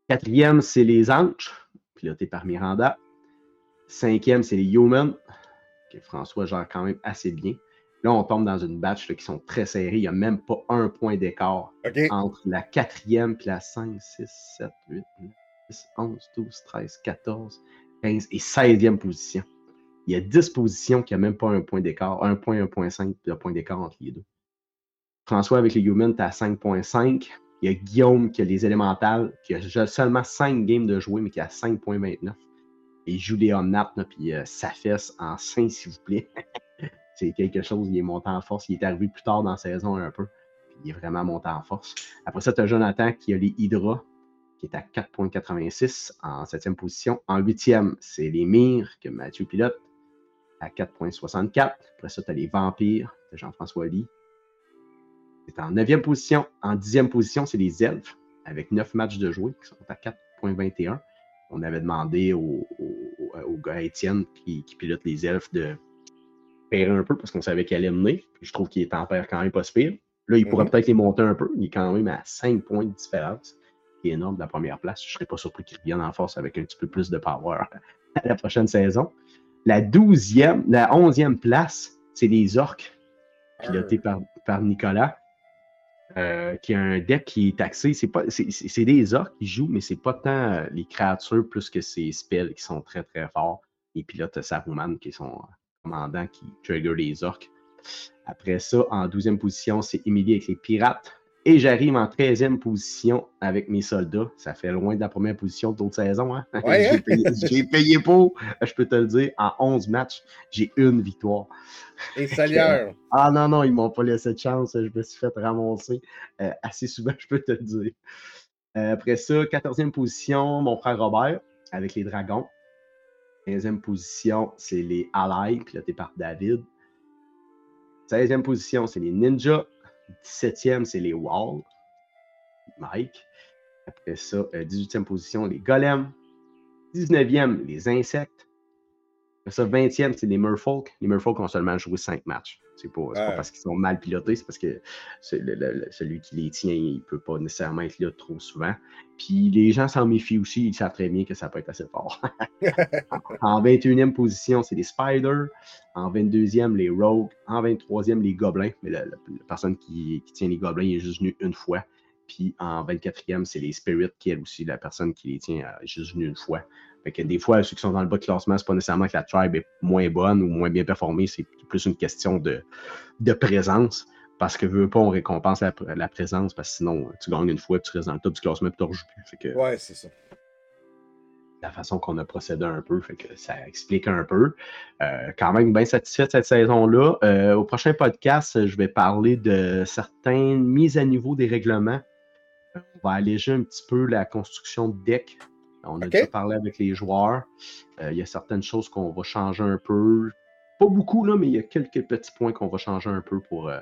S1: Quatrième, c'est les Anches, piloté par Miranda. Cinquième, c'est les Humans, que François gère quand même assez bien. Là, on tombe dans une batch qui sont très serrées. Il n'y a même pas un point d'écart entre la quatrième et la 5, 6, 7, 8, 9, 10, 11, 12, 13, 14, 15 et 16e position. Il y a 10 positions qui n'ont même pas un point d'écart, un point, 1.5 de point d'écart entre les deux. François avec les Humans, tu à 5.5. Il y a Guillaume qui a les élémentales, qui a seulement 5 games de jouer, mais qui a 5.29. Et il joue des Omnat, puis euh, sa fesse en 5, s'il vous plaît. c'est quelque chose, il est monté en force. Il est arrivé plus tard dans la saison un peu. Puis il est vraiment monté en force. Après ça, tu as Jonathan qui a les Hydra, qui est à 4.86 en 7e position. En 8e, c'est les Mires que Mathieu pilote à 4.64. Après ça, tu as les Vampires de Jean-François Lee. C'est en 9e position. En 10e position, c'est les Elfes avec 9 matchs de jouer qui sont à 4.21 on avait demandé au, gars Étienne qui, pilote les elfes de perdre un peu parce qu'on savait qu'elle allait mener. je trouve qu'il est en père quand même pas pire. Là, il pourrait mhm. peut-être les monter un peu. Il est quand même à 5 points de différence, qui est énorme de la première place. Je ne serais pas surpris qu'il revienne en force avec un petit peu plus de power à la prochaine saison. La 12e, la 11e place, c'est les orques, pilotés par, par Nicolas. Euh, qui a un deck qui est taxé. C'est, des orques qui jouent, mais c'est pas tant euh, les créatures plus que ces spells qui sont très très forts. Les pilotes Saruman qui sont euh, commandants qui trigger les orques. Après ça, en 12e position, c'est Emily avec les pirates. Et j'arrive en 13e position avec mes soldats. Ça fait loin de la première position d'autres saisons. Hein?
S2: Ouais,
S1: j'ai, payé, pour, je peux te le dire, en 11 matchs, j'ai une victoire.
S2: Et Salière.
S1: ah non, non, ils m'ont pas laissé de chance. Je me suis fait ramasser euh, assez souvent, je peux te le dire. Euh, après ça, 14e position, mon frère Robert avec les dragons. 15e position, c'est les Allies, pilotés par David. 16e position, c'est les Ninjas. 17e, c'est les Walls. Mike. Après ça, 18e euh, position, les Golems. 19e, les Insectes. Ça, 20e, c'est les Merfolk. Les Merfolk ont seulement joué 5 matchs. C'est pas, pas, parce qu'ils sont mal pilotés, c'est parce que celui qui les tient, il ne peut pas nécessairement être là trop souvent. Puis les gens s'en méfient aussi, ils savent très bien que ça peut être assez fort. en 21e position, c'est les Spiders. En 22e, les Rogues. En 23e, les Gobelins. Mais la, personne qui, tient les Gobelins est juste venue une fois. Puis en 24e, c'est les Spirits, qui est aussi la personne qui les tient est juste venue une fois. Fait que des fois, ceux qui sont dans le bas de classement, c'est pas nécessairement que la tribe est moins bonne ou moins bien performée, c'est plus une question de, de présence. Parce que veux pas, on récompense la, présence, parce que sinon, tu gagnes une fois, tu restes dans le top du classement, et tu ne rejoues plus.
S2: que, ouais, c'est ça.
S1: La façon qu'on a procédé un peu, fait que ça explique un peu. Euh, quand même bien satisfait de cette saison-là. Euh, au prochain podcast, je vais parler de certaines mises à niveau des règlements. On va alléger un petit peu la construction de deck on a déjà parlé avec les joueurs. Euh, il y a certaines choses qu'on va changer un peu. Pas beaucoup, là, mais il y a quelques petits points qu'on va changer un peu pour, euh,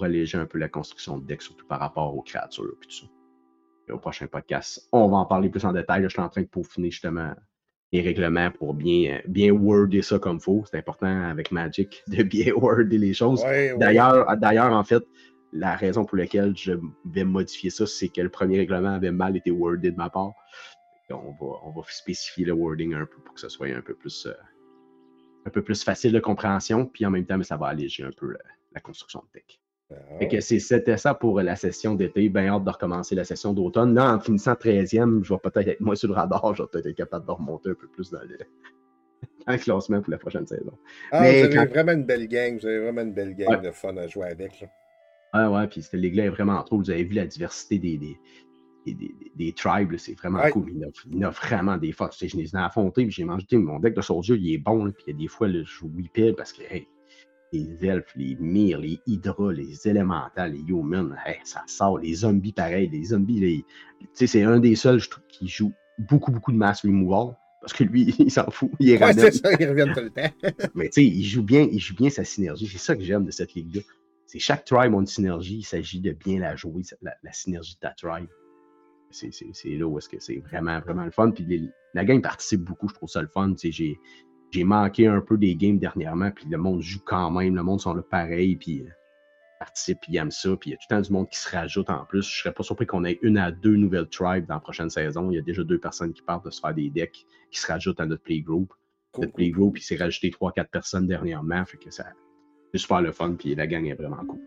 S1: alléger un peu la construction de deck, surtout par rapport aux créatures et tout ça. au prochain podcast, on va en parler plus en détail. je suis en train de peaufiner justement les règlements pour bien, bien worder ça comme il faut. C'est important avec Magic de bien worder les choses. D'ailleurs, d'ailleurs, en fait, la raison pour laquelle je vais modifier ça, c'est que le premier règlement avait mal été wordé de ma part on va, spécifier le wording un peu pour que ce soit un peu plus, euh, un peu plus facile de compréhension, puis en même temps, ça va alléger un peu la, construction de tech. Ah. c'était ça pour la session d'été. Bien hâte de recommencer la session d'automne. Là, en finissant 13e, je vais peut-être être moins sur le radar. Je vais peut-être être capable de remonter un peu plus dans le, classement pour la prochaine saison.
S2: Ah, Mais vous avez vraiment une belle gang. Vous avez vraiment une belle gang de fun à jouer avec.
S1: Là. Ouais, ouais, puis gars est vraiment trop. Vous avez vu la diversité des, des, tribes, c'est vraiment cool. Il a, vraiment des forces. Je les ai affrontés, puis j'ai mangé. Mon deck de soldier, il est bon, puis il y a des fois, je whippais parce que les elfes, les mires, les hydras, les élémentales, les humans, ça sort. Les zombies, pareil. Les zombies, c'est un des seuls, je trouve, qui joue beaucoup, beaucoup de mass removal. Parce que lui, il s'en fout. Il
S2: est c'est ça, il revient tout le temps.
S1: Mais tu sais, il joue bien, il joue bien sa synergie. C'est ça que j'aime de cette ligue-là. C'est chaque tribe a une synergie. Il s'agit de bien la jouer, la, la synergie de ta tribe c'est là où est-ce que c'est vraiment, vraiment le fun. Puis la game participe beaucoup, je trouve ça le fun. J'ai manqué un peu des games dernièrement, puis le monde joue quand même, le monde sont là pareil, puis euh, participe, puis aime ça, puis il y a tout le temps du monde qui se rajoute en plus. Je serais pas surpris qu'on ait une à deux nouvelles tribes dans la prochaine saison. Il y a déjà deux personnes qui partent de se faire des decks qui se rajoutent à notre playgroup. Notre playgroup, il s'est rajouté trois, quatre personnes dernièrement, fait que ça, C'est super le fun, puis la gang est vraiment cool.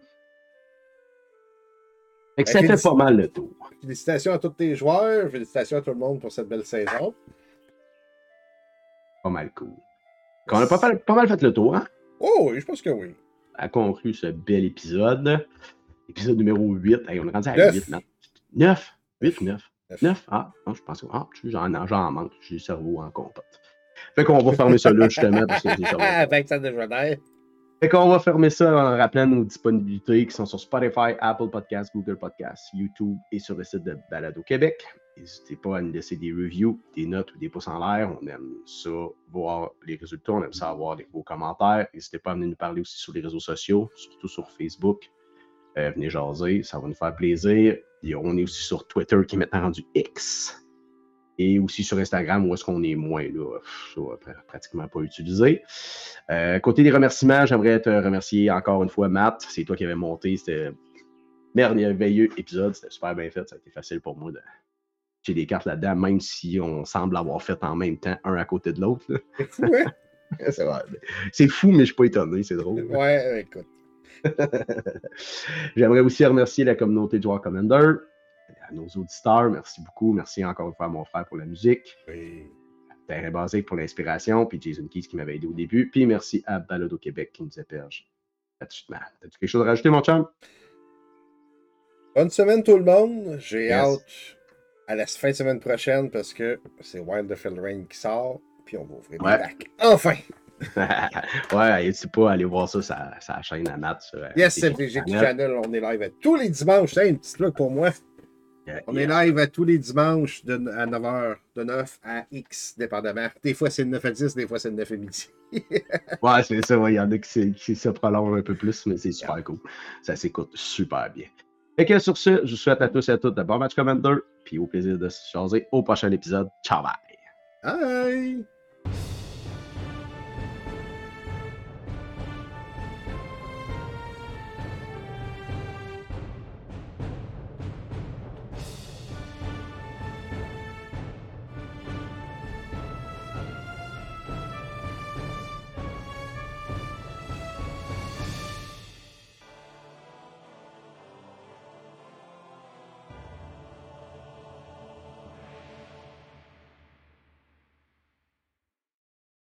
S1: Fait que ça fait pas mal le tour.
S2: Félicitations à tous tes joueurs, félicitations à tout le monde pour cette belle saison.
S1: Pas mal cool. On a pas, mal- pas mal fait le tour, hein?
S2: Oh, oui, je pense que oui.
S1: a conclu ce bel épisode. Épisode numéro 8. Hey, on est rendu à
S2: Neuf.
S1: 8 maintenant. 9? 8 ou 9?
S2: Neuf.
S1: 9? Ah, non, je pense que ah, tu j'en j'en manque. J'ai le cerveau en compote. Fait qu'on va fermer ça là, justement, parce que.
S2: Ah, avec ça.
S1: Fait qu'on va fermer ça en rappelant nos disponibilités qui sont sur Spotify, Apple Podcasts, Google Podcasts, YouTube et sur le site de Balado Québec. N'hésitez pas à nous laisser des reviews, des notes ou des pouces en l'air. On aime ça, voir les résultats. On aime ça avoir des, vos commentaires. N'hésitez pas à venir nous parler aussi sur les réseaux sociaux, surtout sur Facebook. Euh, venez jaser, ça va nous faire plaisir. On est aussi sur Twitter qui est maintenant rendu X. Et aussi sur Instagram où est-ce qu'on est moins là, ça, pr- pratiquement pas utilisé. Euh, côté des remerciements, j'aimerais te remercier encore une fois, Matt. C'est toi qui avais monté ce merveilleux épisode. C'était super bien fait. Ça a été facile pour moi de. J'ai des cartes là-dedans, même si on semble avoir fait en même temps, un à côté de l'autre.
S2: C'est fou, hein?
S1: C'est fou, mais je suis pas étonné, c'est drôle.
S2: Ouais, écoute.
S1: J'aimerais aussi remercier la communauté de joueurs Commander, à nos auditeurs, merci beaucoup. Merci encore une fois à mon frère pour la musique,
S2: Oui.
S1: Terrain Basique pour l'inspiration, puis Jason Keys qui m'avait aidé au début, puis merci à Balado Québec qui nous héberge. T'as-tu quelque chose à rajouter, mon chum?
S2: Bonne semaine tout le monde. J'ai
S1: Yes.
S2: hâte à la fin de semaine prochaine parce que c'est Wild of Rain qui sort. Puis on va ouvrir
S1: Ouais.
S2: bacs. Enfin!
S1: ouais, n'hésitez pas à aller voir ça, ça, ça chaîne à Matt. sur, euh,
S2: Yes, c'est
S1: channel.
S2: On est live tous les dimanches. C'est un petit truc pour moi. On est live à tous les dimanches de, à 9h, de 9 à X, dépendamment. Des fois, c'est de 9 à 10, des fois, c'est de 9 à midi.
S1: Ouais, c'est ça, ouais, il y en a qui, se prolongent un peu plus, mais c'est super cool. Ça s'écoute super bien. Fait que sur ce, je vous souhaite à tous et à toutes de bons matchs Commander, puis au plaisir de se jaser au prochain épisode. Ciao, bye!
S2: Bye!